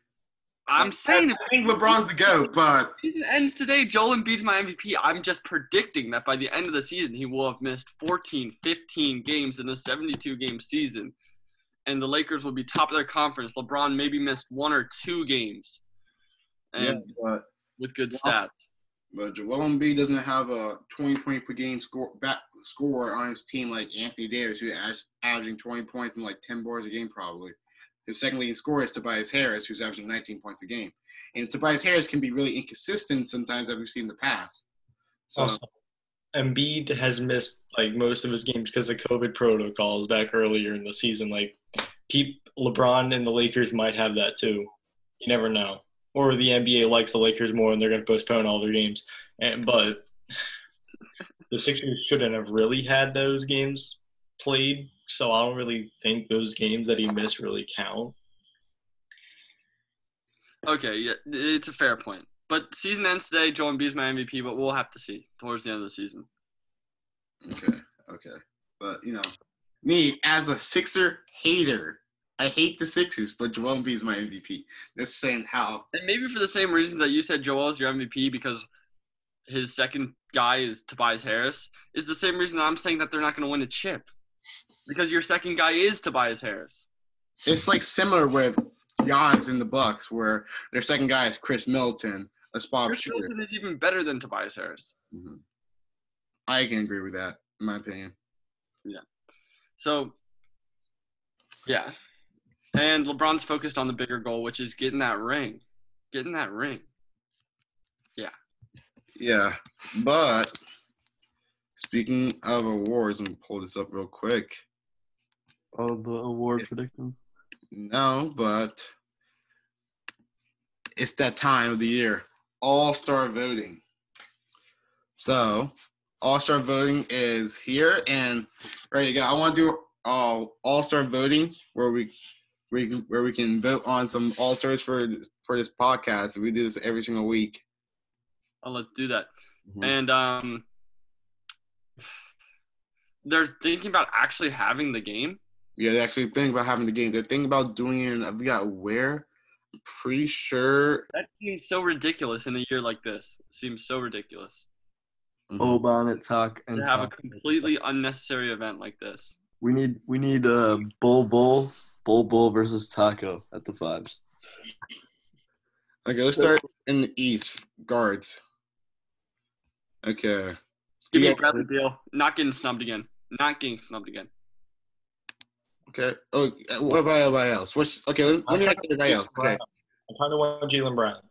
I'm saying I think LeBron's the goat, but season ends today, Joel Embiid's my MVP. I'm just predicting that by the end of the season, he will have missed 14, 15 games in a 72 game season. And the Lakers will be top of their conference. LeBron maybe missed one or two games. And yeah, with good stats. But Joel Embiid doesn't have a 20 point per game score back score on his team like Anthony Davis, who's averaging 20 points and like 10 boards a game probably. His second leading scorer is Tobias Harris, who's averaging 19 points a game. And Tobias Harris can be really inconsistent sometimes, as we've seen in the past. So Also, Embiid has missed like most of his games because of COVID protocols back earlier in the season. Like, peop LeBron and the Lakers might have that too. You never know. Or the NBA likes the Lakers more and they're going to postpone all their games. And but the Sixers shouldn't have really had those games played. So I don't really think those games that he missed really count. Okay, yeah, it's a fair point. But season ends today. Joel Embiid's my MVP, but we'll have to see towards the end of the season. Okay, okay. But you know, me as a Sixer hater, I hate the Sixers, but Joel Embiid is my MVP. That's saying how. And maybe for the same reason that you said Joel is your MVP because his second guy is Tobias Harris, is the same reason I'm saying that they're not going to win a chip. Because your second guy is Tobias Harris. It's like similar with Giannis in the Bucks, where their second guy is Khris Middleton, a spot Chris shooter. Middleton is even better than Tobias Harris. Mhm. I can agree with that, in my opinion. Yeah. So, yeah. And LeBron's focused on the bigger goal, which is getting that ring. Getting that ring. Yeah, Yeah. but speaking of awards, let me pull this up real quick. Oh, the award predictions. No, but it's that time of the year. All star voting. So, all star voting is here, and right, you go. I want to do uh, all star voting where we where, we can, where we can vote on some all stars for for this podcast. We do this every single week. I'll let's do that. Mhm. And um, they're thinking about actually having the game. Yeah, they actually think about having the game. They're thinking about doing it. In, I forgot where. pretty sure. That seems so ridiculous in a year like this. seems so ridiculous Mhm. Oban at Tuck and to have a completely unnecessary event like this. We need we need uh Bull Bull Bull Bull versus Taco at the fives. Okay, let's start in the East. Guards. Okay. Give me Yeah. Bradley Beal. Not getting snubbed again. Not getting snubbed again. Okay. Oh, uh, what about everybody else? What's okay? Let, let me ask everybody else. Okay. I kind of want Jaylen Brown.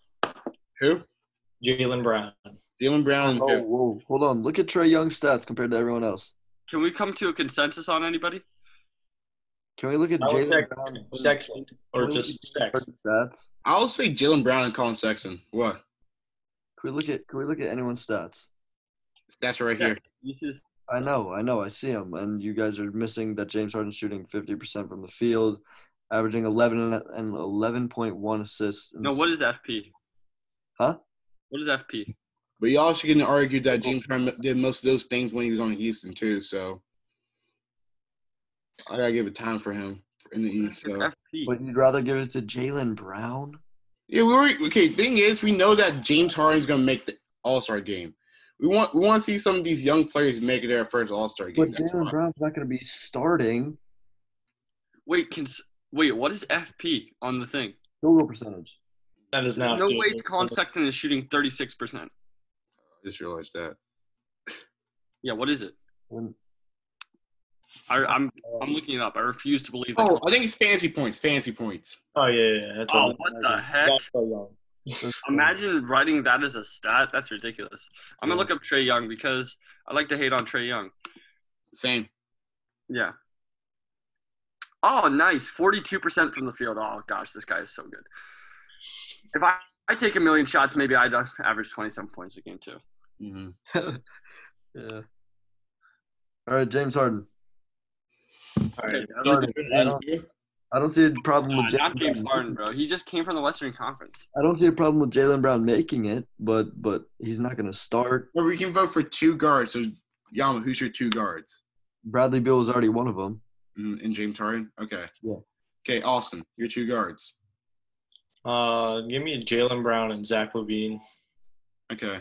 Who? Jaylen Brown. Jaylen Brown. Oh whoa, hold on. Look at Trae Young's stats compared to everyone else. Can we come to a consensus on anybody? Can we look at I Jalen say Brown Sexton or just look Sex. stats? I'll say Jaylen Brown and Collin Sexton. What? Can we look at can we look at anyone's stats? Stats are right Yeah. here. I know, I know, I see them, and you guys are missing that James Harden shooting fifty percent from the field, averaging eleven and- and eleven point one assists. and no. What is FP? Huh? What is FP? But you also can argue that James Harden did most of those things when he was on Houston too. So I gotta give it time for him in the East. So FP. But you'd rather give it to Jaylen Brown? yeah, we were okay. Thing is, we know that James Harden's gonna make the All Star game. We want we want to see some of these young players make it their first All Star game. But Jalen why. Brown's not going to be starting Wait, can wait. What is FP on the thing? field goal percentage. That is now. no way. Collin Sexton is shooting thirty six percent. I just realized that. Yeah. What is it? When, I, I'm I'm looking it up. I refuse to believe. Oh, I think it's fancy points. Fancy points. Oh yeah, yeah. yeah. That's Oh, what the heck? That's so. Imagine writing that as a stat. That's ridiculous. I'm gonna Yeah. look up Trae Young because I like to hate on Trae Young. Same. Yeah. Oh, nice. 42% from the field. Oh, gosh, this guy is so good. If I, I take a million shots, maybe I'd uh, average 27 points a game, too. Mm-hmm. yeah. All right, James Harden. All right. Harden. I don't, I don't see a problem with not James Brown. Harden, bro. He just came from the Western Conference. I don't see a problem with Jaylen Brown making it, but but he's not going to start. Or we can vote for two guards. So, Yama, who's your two guards? Bradley Beal was already one of them. Mm, and James Harden. Okay. Yeah. Okay, Austin, your two guards. Uh, give me Jaylen Brown and Zach LaVine. Okay.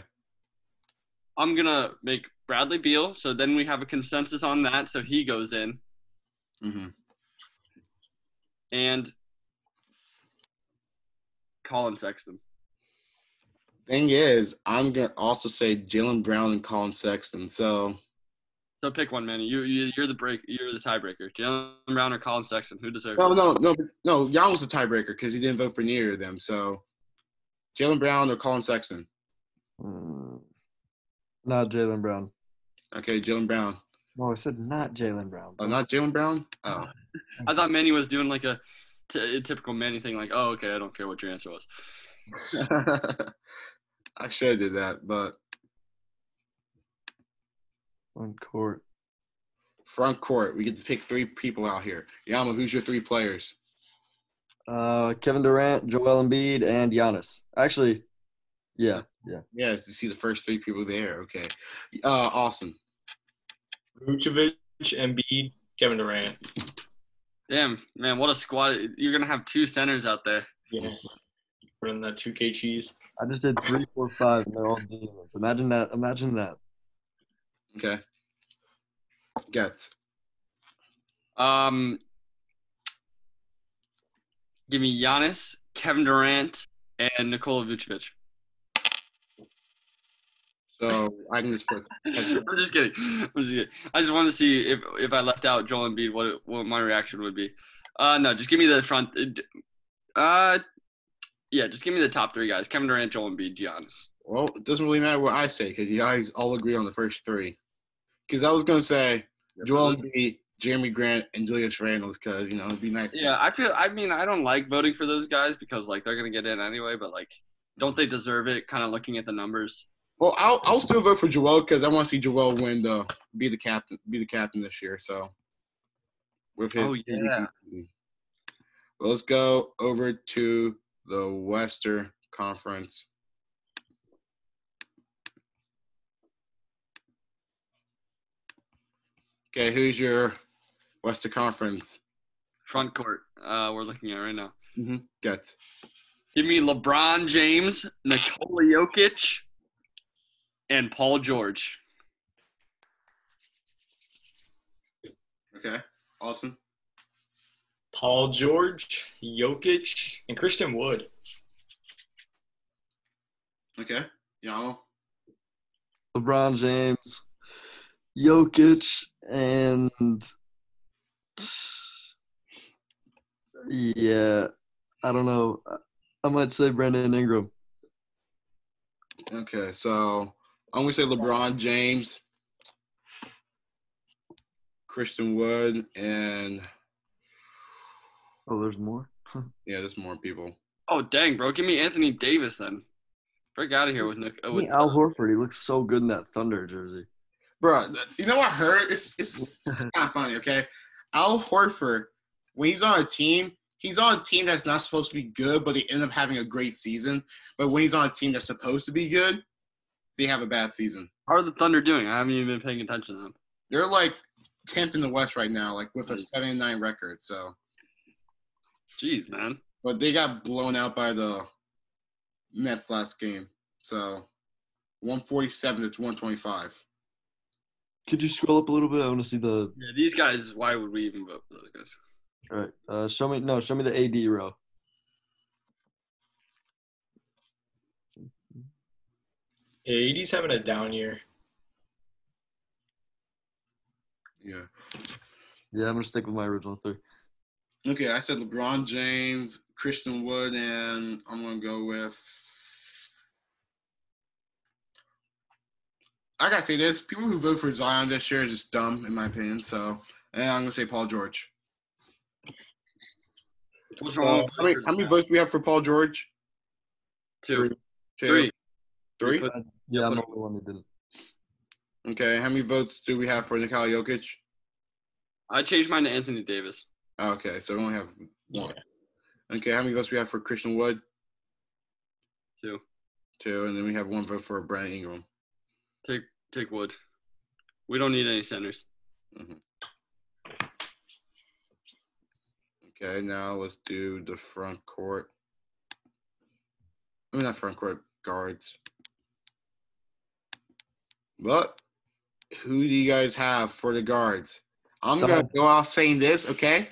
I'm going to make Bradley Beal, so then we have a consensus on that, so he goes in. Hmm And Collin Sexton. Thing is, I'm gonna also say Jaylen Brown and Collin Sexton. So So pick one, man. You, you you're the break. You're the tiebreaker. Jaylen Brown or Collin Sexton? Who deserves no, it? no, no, no. Jan was the tiebreaker because he didn't vote for neither of them. So Jaylen Brown or Collin Sexton. Hmm. Not Jaylen Brown. Okay, Jaylen Brown. No, I said not Jaylen Brown. Oh, not Jaylen Brown. Oh, I thought Manny was doing like a, t- a typical Manny thing, like, oh, okay, I don't care what your answer was. I should have did that, but on court. front court, we get to pick three people out here. Yama, who's your three players? Uh, Kevin Durant, Joel Embiid, and Giannis. Actually, yeah, yeah. Yeah, to see the first three people there. Okay, uh, Austin. Vucevic, Embiid, Kevin Durant. Damn, man, what a squad! You're gonna have two centers out there. Yes. Running that 2K cheese. I just did three, four, five, and they're all demons. Imagine that. Imagine that. Okay. Gets. Um, give me Giannis, Kevin Durant, and Nikola Vucevic. So I can just put. I'm just kidding. I'm just kidding. I just wanted to see if if I left out Joel Embiid, what it, what my reaction would be. Uh, no, just give me the front. Uh, yeah, just give me the top three guys: Kevin Durant, Joel Embiid, Giannis. Well, it doesn't really matter what I say because you guys all agree on the first three. Because I was gonna say Joel Embiid, Jerami Grant, and Julius Randle because you know it'd be nice. Yeah, I feel. I mean, I don't like voting for those guys because like they're gonna get in anyway. But like, don't they deserve it? Kind of looking at the numbers. Well, I'll I'll still vote for Joel because I want to see Joel win the be the captain be the captain this year. So with his Oh, yeah. Well, let's go over to the Western Conference. Okay, who's your Western Conference? Front court. Uh, we're looking at right now. Mm-hmm. Gets. Give me LeBron James, Nikola Jokic, and Paul George. Okay, awesome. Paul George, Jokic, and Christian Wood. Okay, y'all. LeBron James, Jokic, and yeah, I don't know. I might say Brandon Ingram. Okay, so I'm gonna say LeBron James, Christian Wood, and Oh, there's more. yeah, there's more people. Oh dang, bro! Give me Anthony Davis then. Break out of here with Nick. uh, With, Al Horford. He looks so good in that Thunder jersey. Bro, you know what I heard? It's it's, it's kind of funny. Okay, Al Horford, when he's on a team, he's on a team that's not supposed to be good, but they end up having a great season. But when he's on a team that's supposed to be good, they have a bad season. how are the Thunder doing? I haven't even been paying attention to them. They're like tenth in the West right now, like with a seven and nine record. So, Jeez, man. but they got blown out by the Mets last game. So, one forty seven to one twenty five. Could you scroll up a little bit? I want to see the. Yeah, these guys. Why would we even vote for those guys? All right. Uh, show me. No, show me the AD row. Yeah, AD's having a down year. Yeah. Yeah, I'm gonna stick with my original three. Okay, I said LeBron James, Christian Wood, and I'm gonna go with. I gotta say this: people who vote for Zion this year is just dumb, in my opinion. So, and I'm gonna say Paul George. What's wrong? with How many, how many votes do we have for Paul George? Two, Two? three. Three? Put- Yeah, I'm the only one who didn't. Okay. How many votes do we have for Nikola Jokic? I changed mine to Anthony Davis. Okay, so we only have Yeah. one. Okay, how many votes do we have for Christian Wood? Two. Two, and then we have one vote for Brandon Ingram. Take take Wood. We don't need any centers. Mm-hmm. Okay, now let's do the front court. I mean, not front court, guards. But who do you guys have for the guards? I'm going to go off saying this, okay?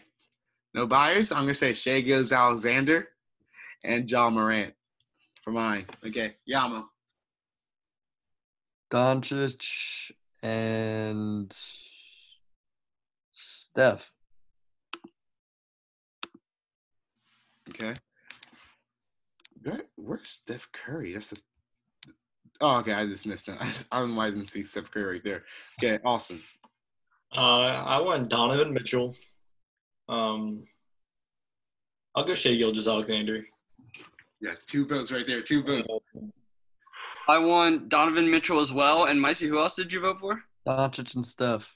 No bias. I'm going to say Shai Gilgeous-Alexander and Ja Morant for mine. Okay, Yama. Doncic and Steph. Okay. Where's Steph Curry? That's a. Oh, okay. I just missed it. I, just, I don't know I didn't see Steph Curry right there. Okay, awesome. Uh, I want Donovan Mitchell. Um, I'll go Shai Gilgeous-Alexander. Yes, two votes right there. Two votes. I want Donovan Mitchell as well. And Micey, who else did you vote for? Doncic and Steph.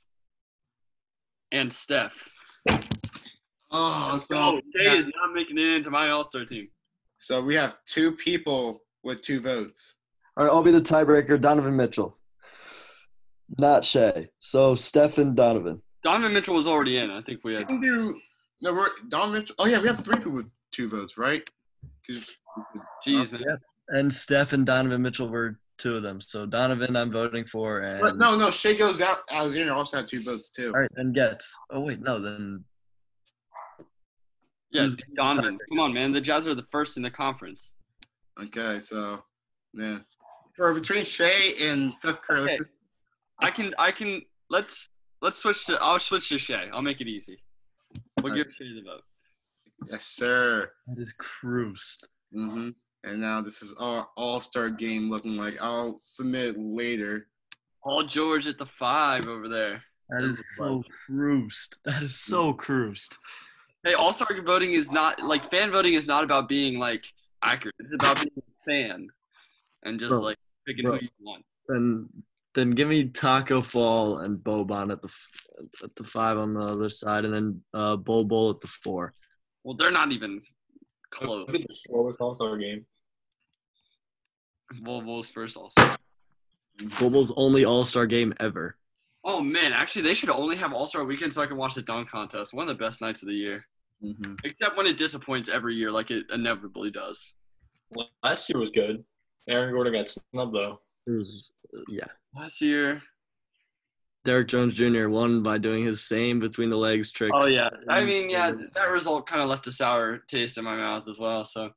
And Steph. Oh, so, Oh, Jay yeah. is not making it into my All Star team. so we have two people with two votes. All right, I'll be the tiebreaker. Donovan Mitchell. Not Shai. So Steph and Donovan. Donovan Mitchell was already in. I think we We had. can do. No, we're Don Mitchell. Oh yeah, we have three people with two votes, right? Jeez, man. Yeah. And Steph and Donovan Mitchell were two of them. So Donovan, I'm voting for. And But no, no. Shai goes out. Alexander also had two votes too. All right, and gets. Oh wait, no, then Yeah, Donovan. Come on, man. The Jazz are the first in the conference. Okay, so yeah, for between Shai and Steph Curry, Okay. just, I can, I can. Let's let's switch to. I'll switch to Shai. I'll make it easy. We'll give Shai the vote. yes, sir. that is cruised. hmm And now this is our all-star game looking like. I'll submit later. Paul George at the five over there. That is so cruised. That is so cruised. Hey, All Star voting is not like fan voting is not about being like accurate. It's about being a fan and just Bro, like picking bro. who you want. Then then give me Taco Fall and Boban at the at the five on the other side, and then uh, Bol Bol at the four. Well, they're not even close. Look at the slowest All Star game. Bol Bol's first All Star. Bol Bol's only All Star game ever. Oh man, actually, they should only have All Star weekend so I can watch the dunk contest. One of the best nights of the year, hmm except when it disappoints every year, like it inevitably does. Last year was good. Aaron Gordon got snubbed though. It was, yeah. Last year. Derrick Jones Jr. won by doing his same between the legs tricks. Oh yeah. I mean, yeah, that result kind of left a sour taste in my mouth as well. So,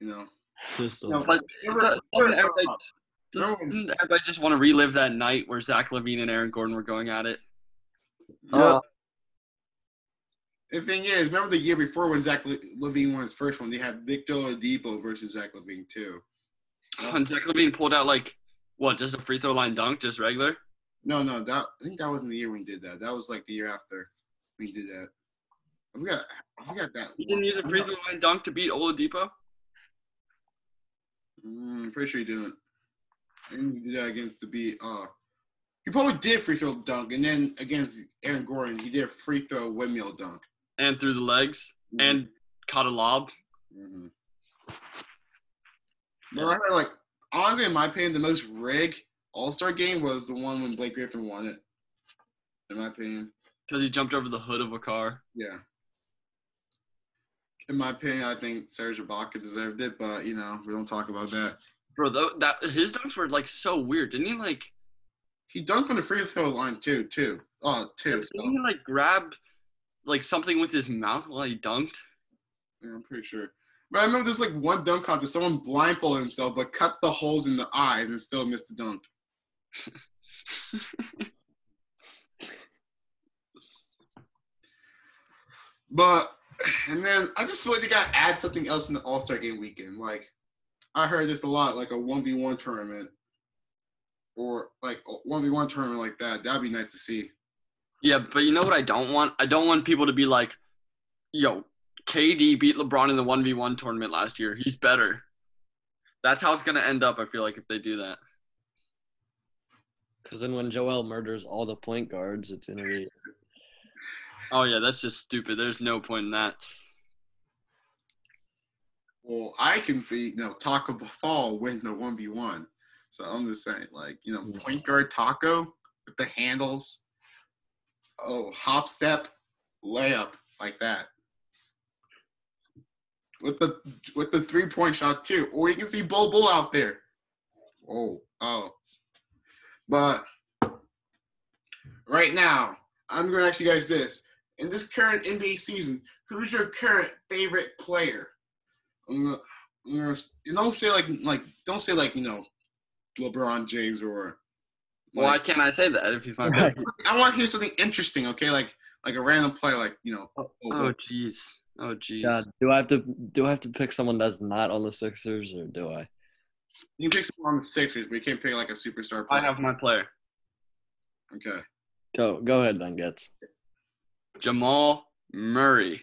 You know, Just a- No, but doesn't everybody, doesn't everybody just want to relive that night where Zach LaVine and Aaron Gordon were going at it? Uh, The thing is, remember the year before when Zach LaVine won his first one, they had Victor Oladipo versus Zach LaVine too. And Zach LaVine pulled out like what, just a free throw line dunk, just regular. No, no, that I think that wasn't the year when he did that. That was like the year after we did that. I forgot. I forgot that. He didn't use a free throw line dunk to beat Oladipo. Mm, I'm pretty sure he didn't. I think he did that against the beat. Uh, he probably did free throw dunk, and then against Aaron Gordon, he did a free throw windmill dunk. And through the legs and caught a lob. Mm-hmm. But I heard, like, honestly, in my opinion, the most rigged All Star game was the one when Blake Griffin won it. In my opinion, Because he jumped over the hood of a car. yeah. In my opinion, I think Serge Ibaka deserved it, but you know, we don't talk about that. Bro, tho- that his dunks were like so weird. Didn't he like He dunked from the free throw line too, too. Oh, two. So, didn't he like grab like something with his mouth while he dunked? yeah, I'm pretty sure. But I remember there's like one dunk contest. Someone blindfolded himself, but cut the holes in the eyes and still missed the dunk. But and then I just feel like they gotta add something else in the All Star Game weekend. Like I heard this a lot, like a one v one tournament, or like a one v one tournament like that. That'd be nice to see. Yeah, but you know what I don't want? I don't want people to be like, yo, KD beat LeBron in the 1v1 tournament last year. He's better. That's how it's going to end up, I feel like, if they do that. Because then when Joel murders all the point guards, it's gonna be Oh, yeah, that's just stupid. There's no point in that. Well, I can see you know Taco Fall win the one v one. So I'm just saying, like you know, hmm. point guard Taco with the handles. Oh, hop step, layup like that. With the with the three point shot too, or you can see Bol Bol out there. Oh, oh. But right now, I'm to ask you guys this: in this current NBA season, who's your current favorite player? I'm gonna, I'm gonna, don't say like like don't say like you know LeBron James or. Why can't I say that if he's my Right. favorite? I want to hear something interesting, okay? Like like a random player, like you know. Oh, oh, jeez. Oh, jeez. God, do I have to do I have to pick someone that's not on the Sixers or do I? you can pick someone on the Sixers, but you can't pick like a superstar player. I have my player. Okay. Go go ahead, then, Nuggets. Jamal Murray.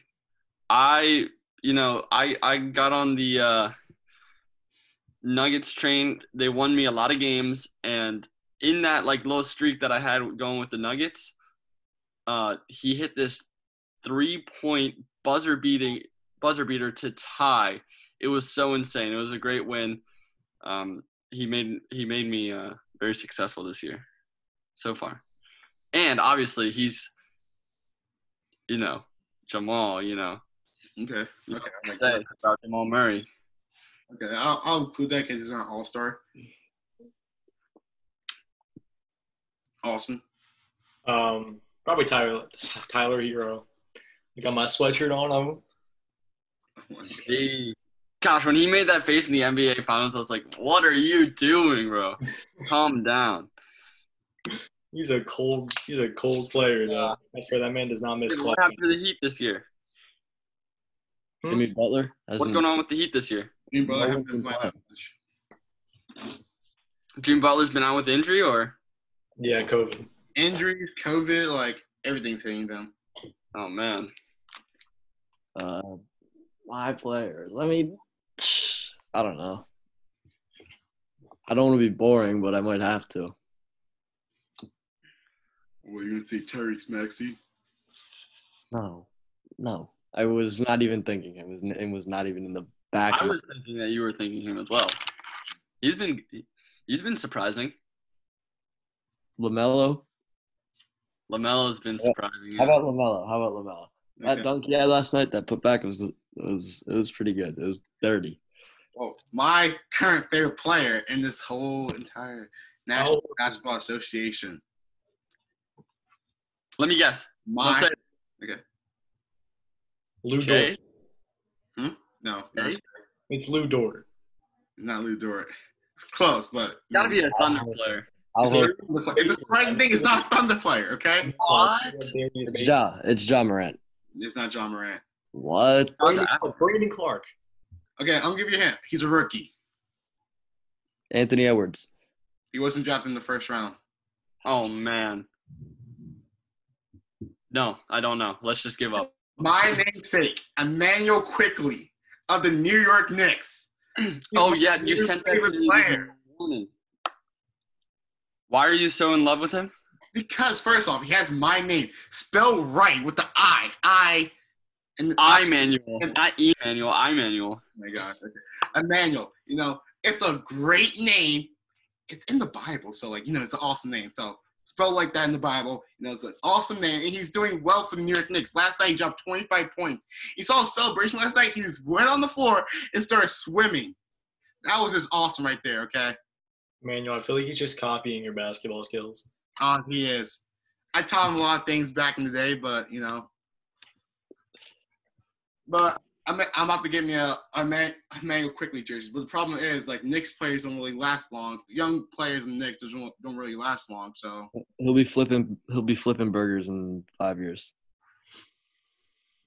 I, you know, I I got on the uh, Nuggets train. They won me a lot of games, and in that like little streak that I had going with the Nuggets, uh, he hit this three point buzzer beating buzzer beater to tie. It was so insane. It was a great win. Um, he made he made me uh, very successful this year, so far, and obviously he's you know, Jamal, you know, Okay. Okay. I like say that. about Jamal Murray. Okay. I'll, I'll include that because he's not All Star. Awesome. Um, probably Tyler Tyler Herro. I got my sweatshirt on. I'm, Gee. Gosh, when he made that face in the NBA Finals, I was like, "What are you doing, bro? Calm down." he's a cold. He's a cold player though. I swear that man does not miss Dude, clutch. What happened to the Heat this year? Hmm? Jimmy Butler. What's going on with the Heat this year? Me and brother No have one been can playing play. that much. Jimmy Butler's been out with injury, or Yeah, COVID. Injuries, COVID, like everything's hitting them. oh man, Uh, my players. Let me. I don't know. I don't want to be boring, but I might have to. Well, you're gonna say Terry Maxey? No, no. I was not even thinking. It was. It was not even in the back. I of my- was thinking that you were thinking him as well. He's been he's been surprising. LaMelo. LaMelo's been Yeah. surprising. How about LaMelo? How about LaMelo? That Okay. dunk he had last night, that putback was It was it was pretty good. It was dirty. Well, my current favorite player in this whole entire National Oh. Basketball Association. Let me guess. My Don't Lou Jay. Dort. Hmm? no, Okay. It's Lu Dort. not Lu Dort. It's close, but Gotta be a Thunder player. I'll hold, there- It's the same thing. It's not a Thunder player, okay? What? it's Ja. It's Ja Morant. It's not Ja Morant. What? Brandon, Brandon Clarke. Okay, I'm gonna give you a hint. He's a rookie. Anthony Edwards. He wasn't drafted in the first round. Oh man. No, I don't know. Let's just give up. My namesake, Immanuel Quickley of the New York Knicks. He's oh yeah, you sent that to me this player. morning. Why are you so in love with him? Because first off, he has my name spelled right with the I. I and I manual, not E manual. I manual. Oh my God. Emmanuel, you know, it's a great name. It's in the Bible, so like, you know, it's an awesome name. So spelled like that in the Bible, you know, it's an awesome name, and he's doing well for the New York Knicks. Last night he dropped 25 points. He saw a celebration last night. He just went on the floor and started swimming. That was just awesome right there. Okay, Manuel, I feel like he's just copying your basketball skills. oh, he is. I taught him a lot of things back in the day, but you know, but I'm I'm about to get me a a man a manual quickly jersey. But the problem is like Knicks players don't really last long. Young players in the Knicks don't don't really last long. So He'll be flipping. He'll be flipping burgers in five years.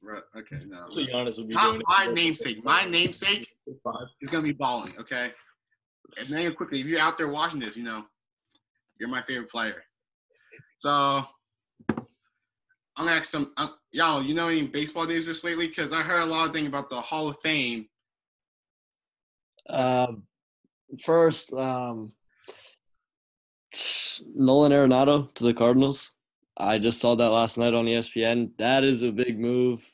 right, okay, no. So Giannis would be Not doing. my namesake. My namesake Five. is gonna be balling. Okay, and manual quickly. If you're out there watching this, you know, you're my favorite player. So I'm gonna ask some uh, y'all. You know any baseball news this lately? Because I heard a lot of things about the Hall of Fame. Um, first, um, Nolan Arenado to the Cardinals. I just saw that last night on ESPN. That is a big move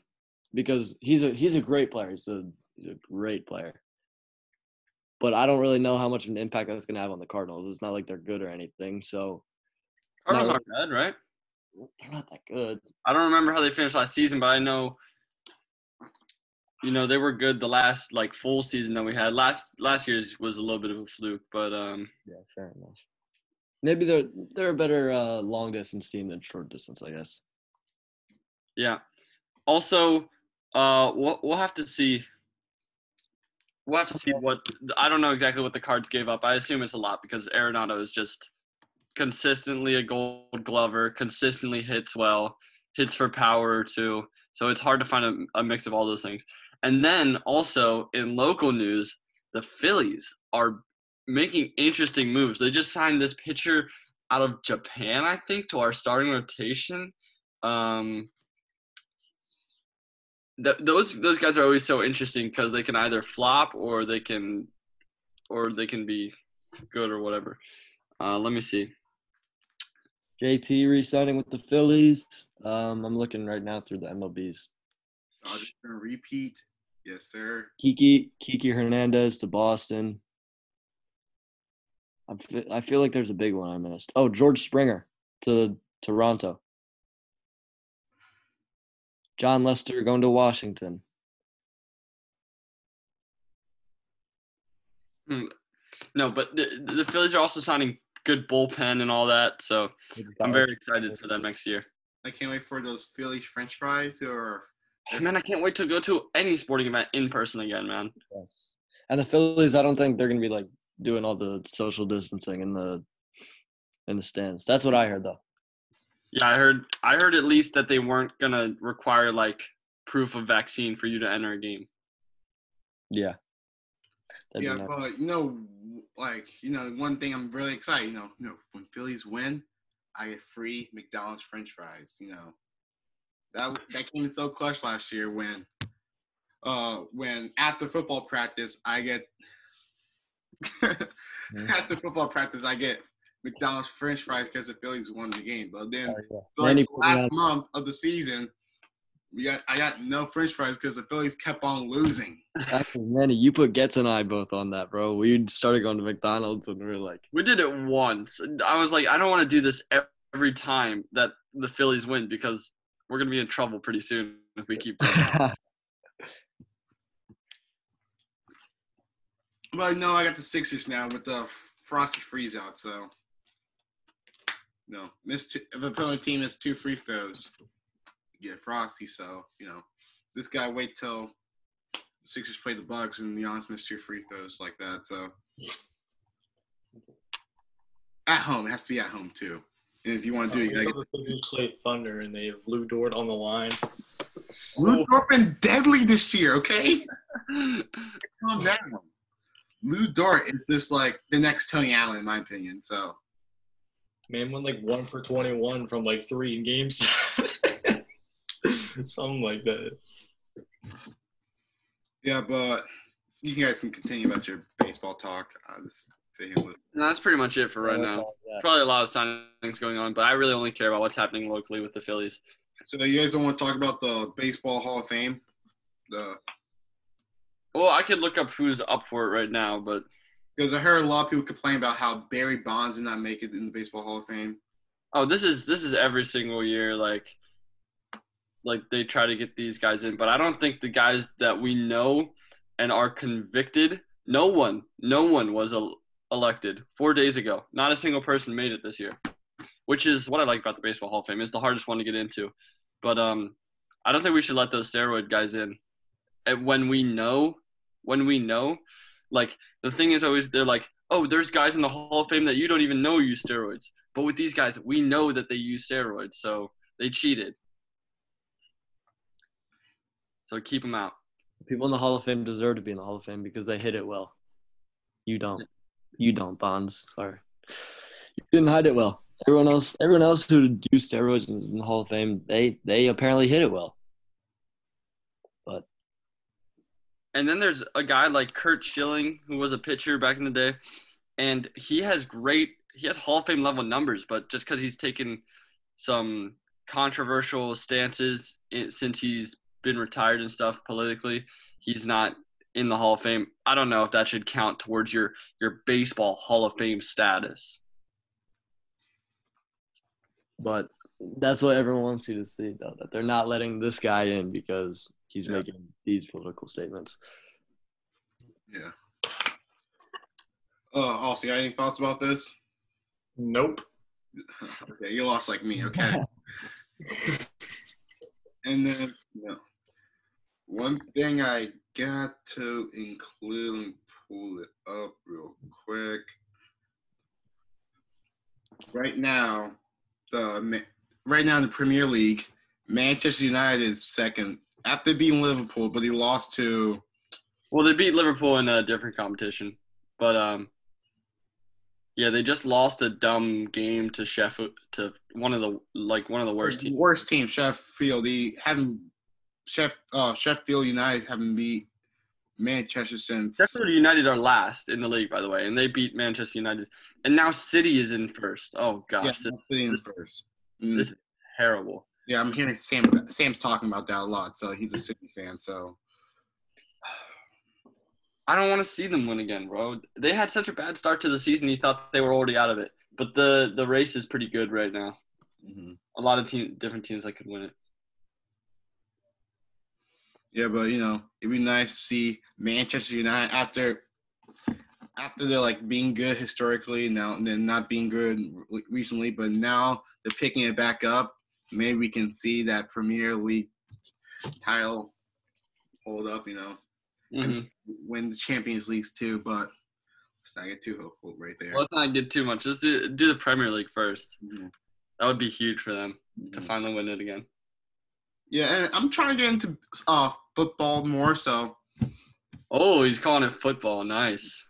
because he's a he's a great player. He's a he's a great player. But I don't really know how much of an impact that's going to have on the Cardinals. It's not like they're good or anything. So Cardinals No. aren't bad, right? they're not that good. I don't remember how they finished last season, but I know, you know, they were good the last like full season that we had. Last last year's was a little bit of a fluke, but um, Yeah, fair enough. Maybe they're they're a better uh, long distance team than short distance, I guess. yeah. Also, uh, we'll we'll have to see. We'll have to see what I don't know exactly what the Cards gave up. I assume it's a lot because Arenado is just consistently a Gold Glover, consistently hits well, hits for power too. So it's hard to find a, a mix of all those things. And then also in local news, the Phillies are making interesting moves. They just signed this pitcher out of Japan, I think, to our starting rotation. Um, th- those those guys are always so interesting because they can either flop or they can, or they can be good or whatever. Uh, let me see. JT re-signing with the Phillies. Um, I'm looking right now through the MLBs. Dodgers gonna repeat. Yes, sir. Kiki Kiki Hernandez to Boston. I feel, I feel like there's a big one I missed. Oh, George Springer to Toronto. Jon Lester going to Washington. Hmm. No, but the, the Phillies are also signing good bullpen and all that, so I'm very excited for them next year. I can't wait for those Phillies French fries or man, I can't wait to go to any sporting event in person again, man. Yes. And the Phillies, I don't think they're gonna be like doing all the social distancing in the in the stands. That's what I heard though. Yeah, I heard I heard at least that they weren't gonna require like proof of vaccine for you to enter a game. Yeah. That'd be yeah, nice. but you know, like you know, one thing I'm really excited. You know, you know, when Phillies win, I get free McDonald's French fries. You know, that that came in so clutch last year when, uh, when after football practice I get after football practice I get McDonald's French fries because the Phillies won the game. But then Oh, yeah. for, like, Manny the put me last on- month of the season, we got I got no French fries because the Phillies kept on losing. Actually, Manny, you put Getz and I both on that, bro. We started going to McDonald's and we were like, We did it once. I was like, I don't want to do this every time that the Phillies win because we're gonna be in trouble pretty soon if we keep. doing. But no, I got the Sixers now with the frosty freeze out. So no, miss two, if the opponent team has two free throws, you get frosty. So you know, this guy wait till the Sixers play the Bucks and Giannis missed two free throws like that. So at home, it has to be at home too. And if you want to do oh, it, you gotta get the play Thunder and they have Lu Dort on the line. Lu Dort been deadly this year. Okay, calm down. Lu Dort is just like the next Tony Allen, in my opinion. So Man went like one for 21 from like three in games. Something like that. yeah, but you guys can continue about your baseball talk. I'll just sit here with. And that's pretty much it for right now. Probably a lot of signings going on, but I really only care about what's happening locally with the Phillies. So you guys don't want to talk about the baseball Hall of Fame? The Well, I could look up who's up for it right now, but because I heard a lot of people complain about how Barry Bonds did not make it in the baseball Hall of Fame. oh, this is this is every single year. Like, like they try to get these guys in, but I don't think the guys that we know and are convicted. No one, no one was el- elected four days ago. Not a single person made it this year, which is what I like about the baseball Hall of Fame. It's the hardest one to get into, but um, I don't think we should let those steroid guys in. And when we know, when we know, like the thing is always they're like, oh, there's guys in the Hall of Fame that you don't even know use steroids. But with these guys, we know that they use steroids, so they cheated. So keep them out. People in the Hall of Fame deserve to be in the Hall of Fame because they hit it well. You don't. You don't, Bonds. Sorry. You didn't hide it well. Everyone else everyone else who do steroids in the Hall of Fame, they they apparently hit it well. But And then there's a guy like Curt Schilling who was a pitcher back in the day, and he has great he has Hall of Fame level numbers, but just because he's taken some controversial stances in, since he's been retired and stuff politically, he's not in the Hall of Fame. I don't know if that should count towards your your baseball Hall of Fame status. but that's what everyone wants you to see though, that they're not letting this guy in because he's Yeah. making these political statements. Yeah. Uh, also, you got any thoughts about this? Nope. okay, you lost like me. Okay. and then, no. One thing I got to include and pull it up real quick. Right now, the right now in the Premier League, Manchester United is second after beating Liverpool, but he lost to Well, they beat Liverpool in a different competition, but um, yeah, they just lost a dumb game to Sheffield to one of the like one of the worst teams. Worst team, Sheffield. He haven't Sheff, uh, Sheffield United haven't beat Manchester since. Sheffield United are last in the league, by the way, and they beat Manchester United, and now City is in first. Oh yeah, gosh, this, City in first. Mm, this is terrible. Yeah, I'm hearing Sam. Sam's talking about that a lot, so he's a City fan. So I don't want to see them win again, bro. They had such a bad start to the season. You thought they were already out of it, but the the race is pretty good right now. mhm. A lot of team, different teams that could win it. yeah, but you know, it'd be nice to see Manchester United after after they're like being good historically now and then not being good recently, but now they're picking it back up. Maybe we can see that Premier League title hold up. You know. hmm win the Champions Leagues too, but let's not get too hopeful right there. Let's not get too much. Let's do, do the Premier League first. Mhm. That would be huge for them to Mhm. finally win it again. Yeah, and I'm trying to get into uh, football more, so Oh, he's calling it football. Nice.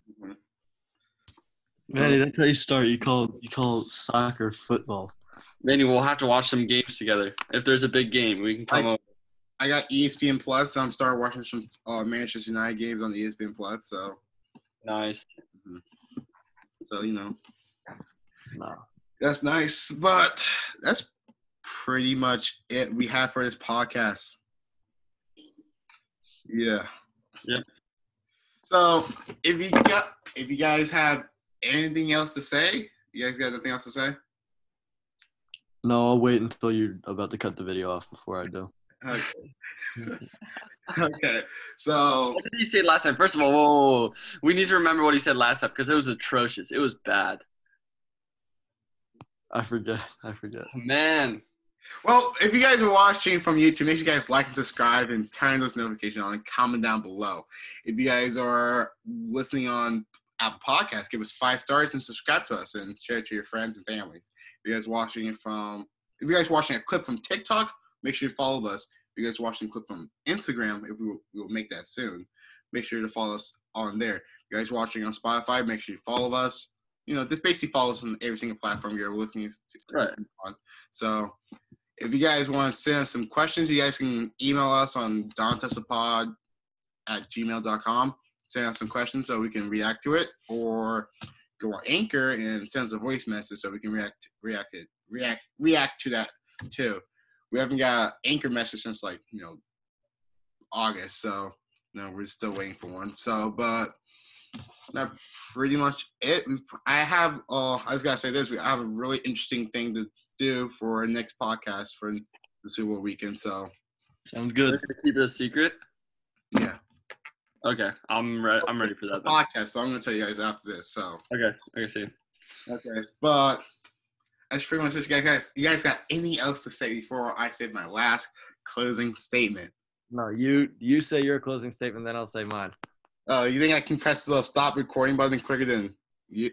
Manny, that's how you start. You call you call soccer football. Maybe we'll have to watch some games together. If there's a big game, we can come I- over. I got ESPN Plus. So I'm starting watching some uh, Manchester United games on the ESPN Plus. So, Nice. so you know, No. that's nice. But that's pretty much it we have for this podcast. Yeah. Yep. So if you got if you guys have anything else to say, you guys got anything else to say? No, I'll wait until you're about to cut the video off before I do. Okay. okay. So What did he say last time? First of all, whoa, whoa, whoa. we need to remember what he said last time because it was atrocious. It was bad. I forget. I forget. Oh, man, Well, if you guys are watching from YouTube, make sure you guys like and subscribe and turn those notifications on and comment down below. If you guys are listening on Apple Podcast, give us five stars and subscribe to us and share it to your friends and families. If you guys watching it from, if you guys watching a clip from TikTok, make sure you follow us. If you guys watching a clip from Instagram, if we will, we will make that soon, make sure to follow us on there. If you guys watching on Spotify, make sure you follow us. You know, this basically follows on every single platform you're listening to Right. on. So if you guys want to send us some questions, you guys can email us on dontestapod at gmail.com. Send us some questions so we can react to it, or go on Anchor and send us a voice message so we can react react it react react to that too. We haven't got Anchor message since like you know August, so no, we're still waiting for one. So, but that's pretty much it. I have. Uh, I was gotta say this. We have a really interesting thing to do for our next podcast for the Super Bowl weekend. So Sounds good. keep it a secret. yeah, Okay, I'm ready. I'm ready for that. Then. podcast. But I'm gonna tell you guys after this. So Okay, okay, see. okay, but that's pretty much it, guys. You guys got anything else to say before I say my last closing statement? No, you you say your closing statement, then I'll say mine. Uh, you think I can press the stop recording button quicker than you?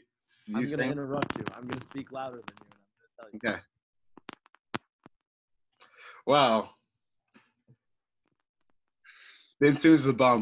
you I'm gonna interrupt you. I'm gonna speak louder than you. And I'm gonna tell you. Okay. Wow. Ben Simmons is a bum.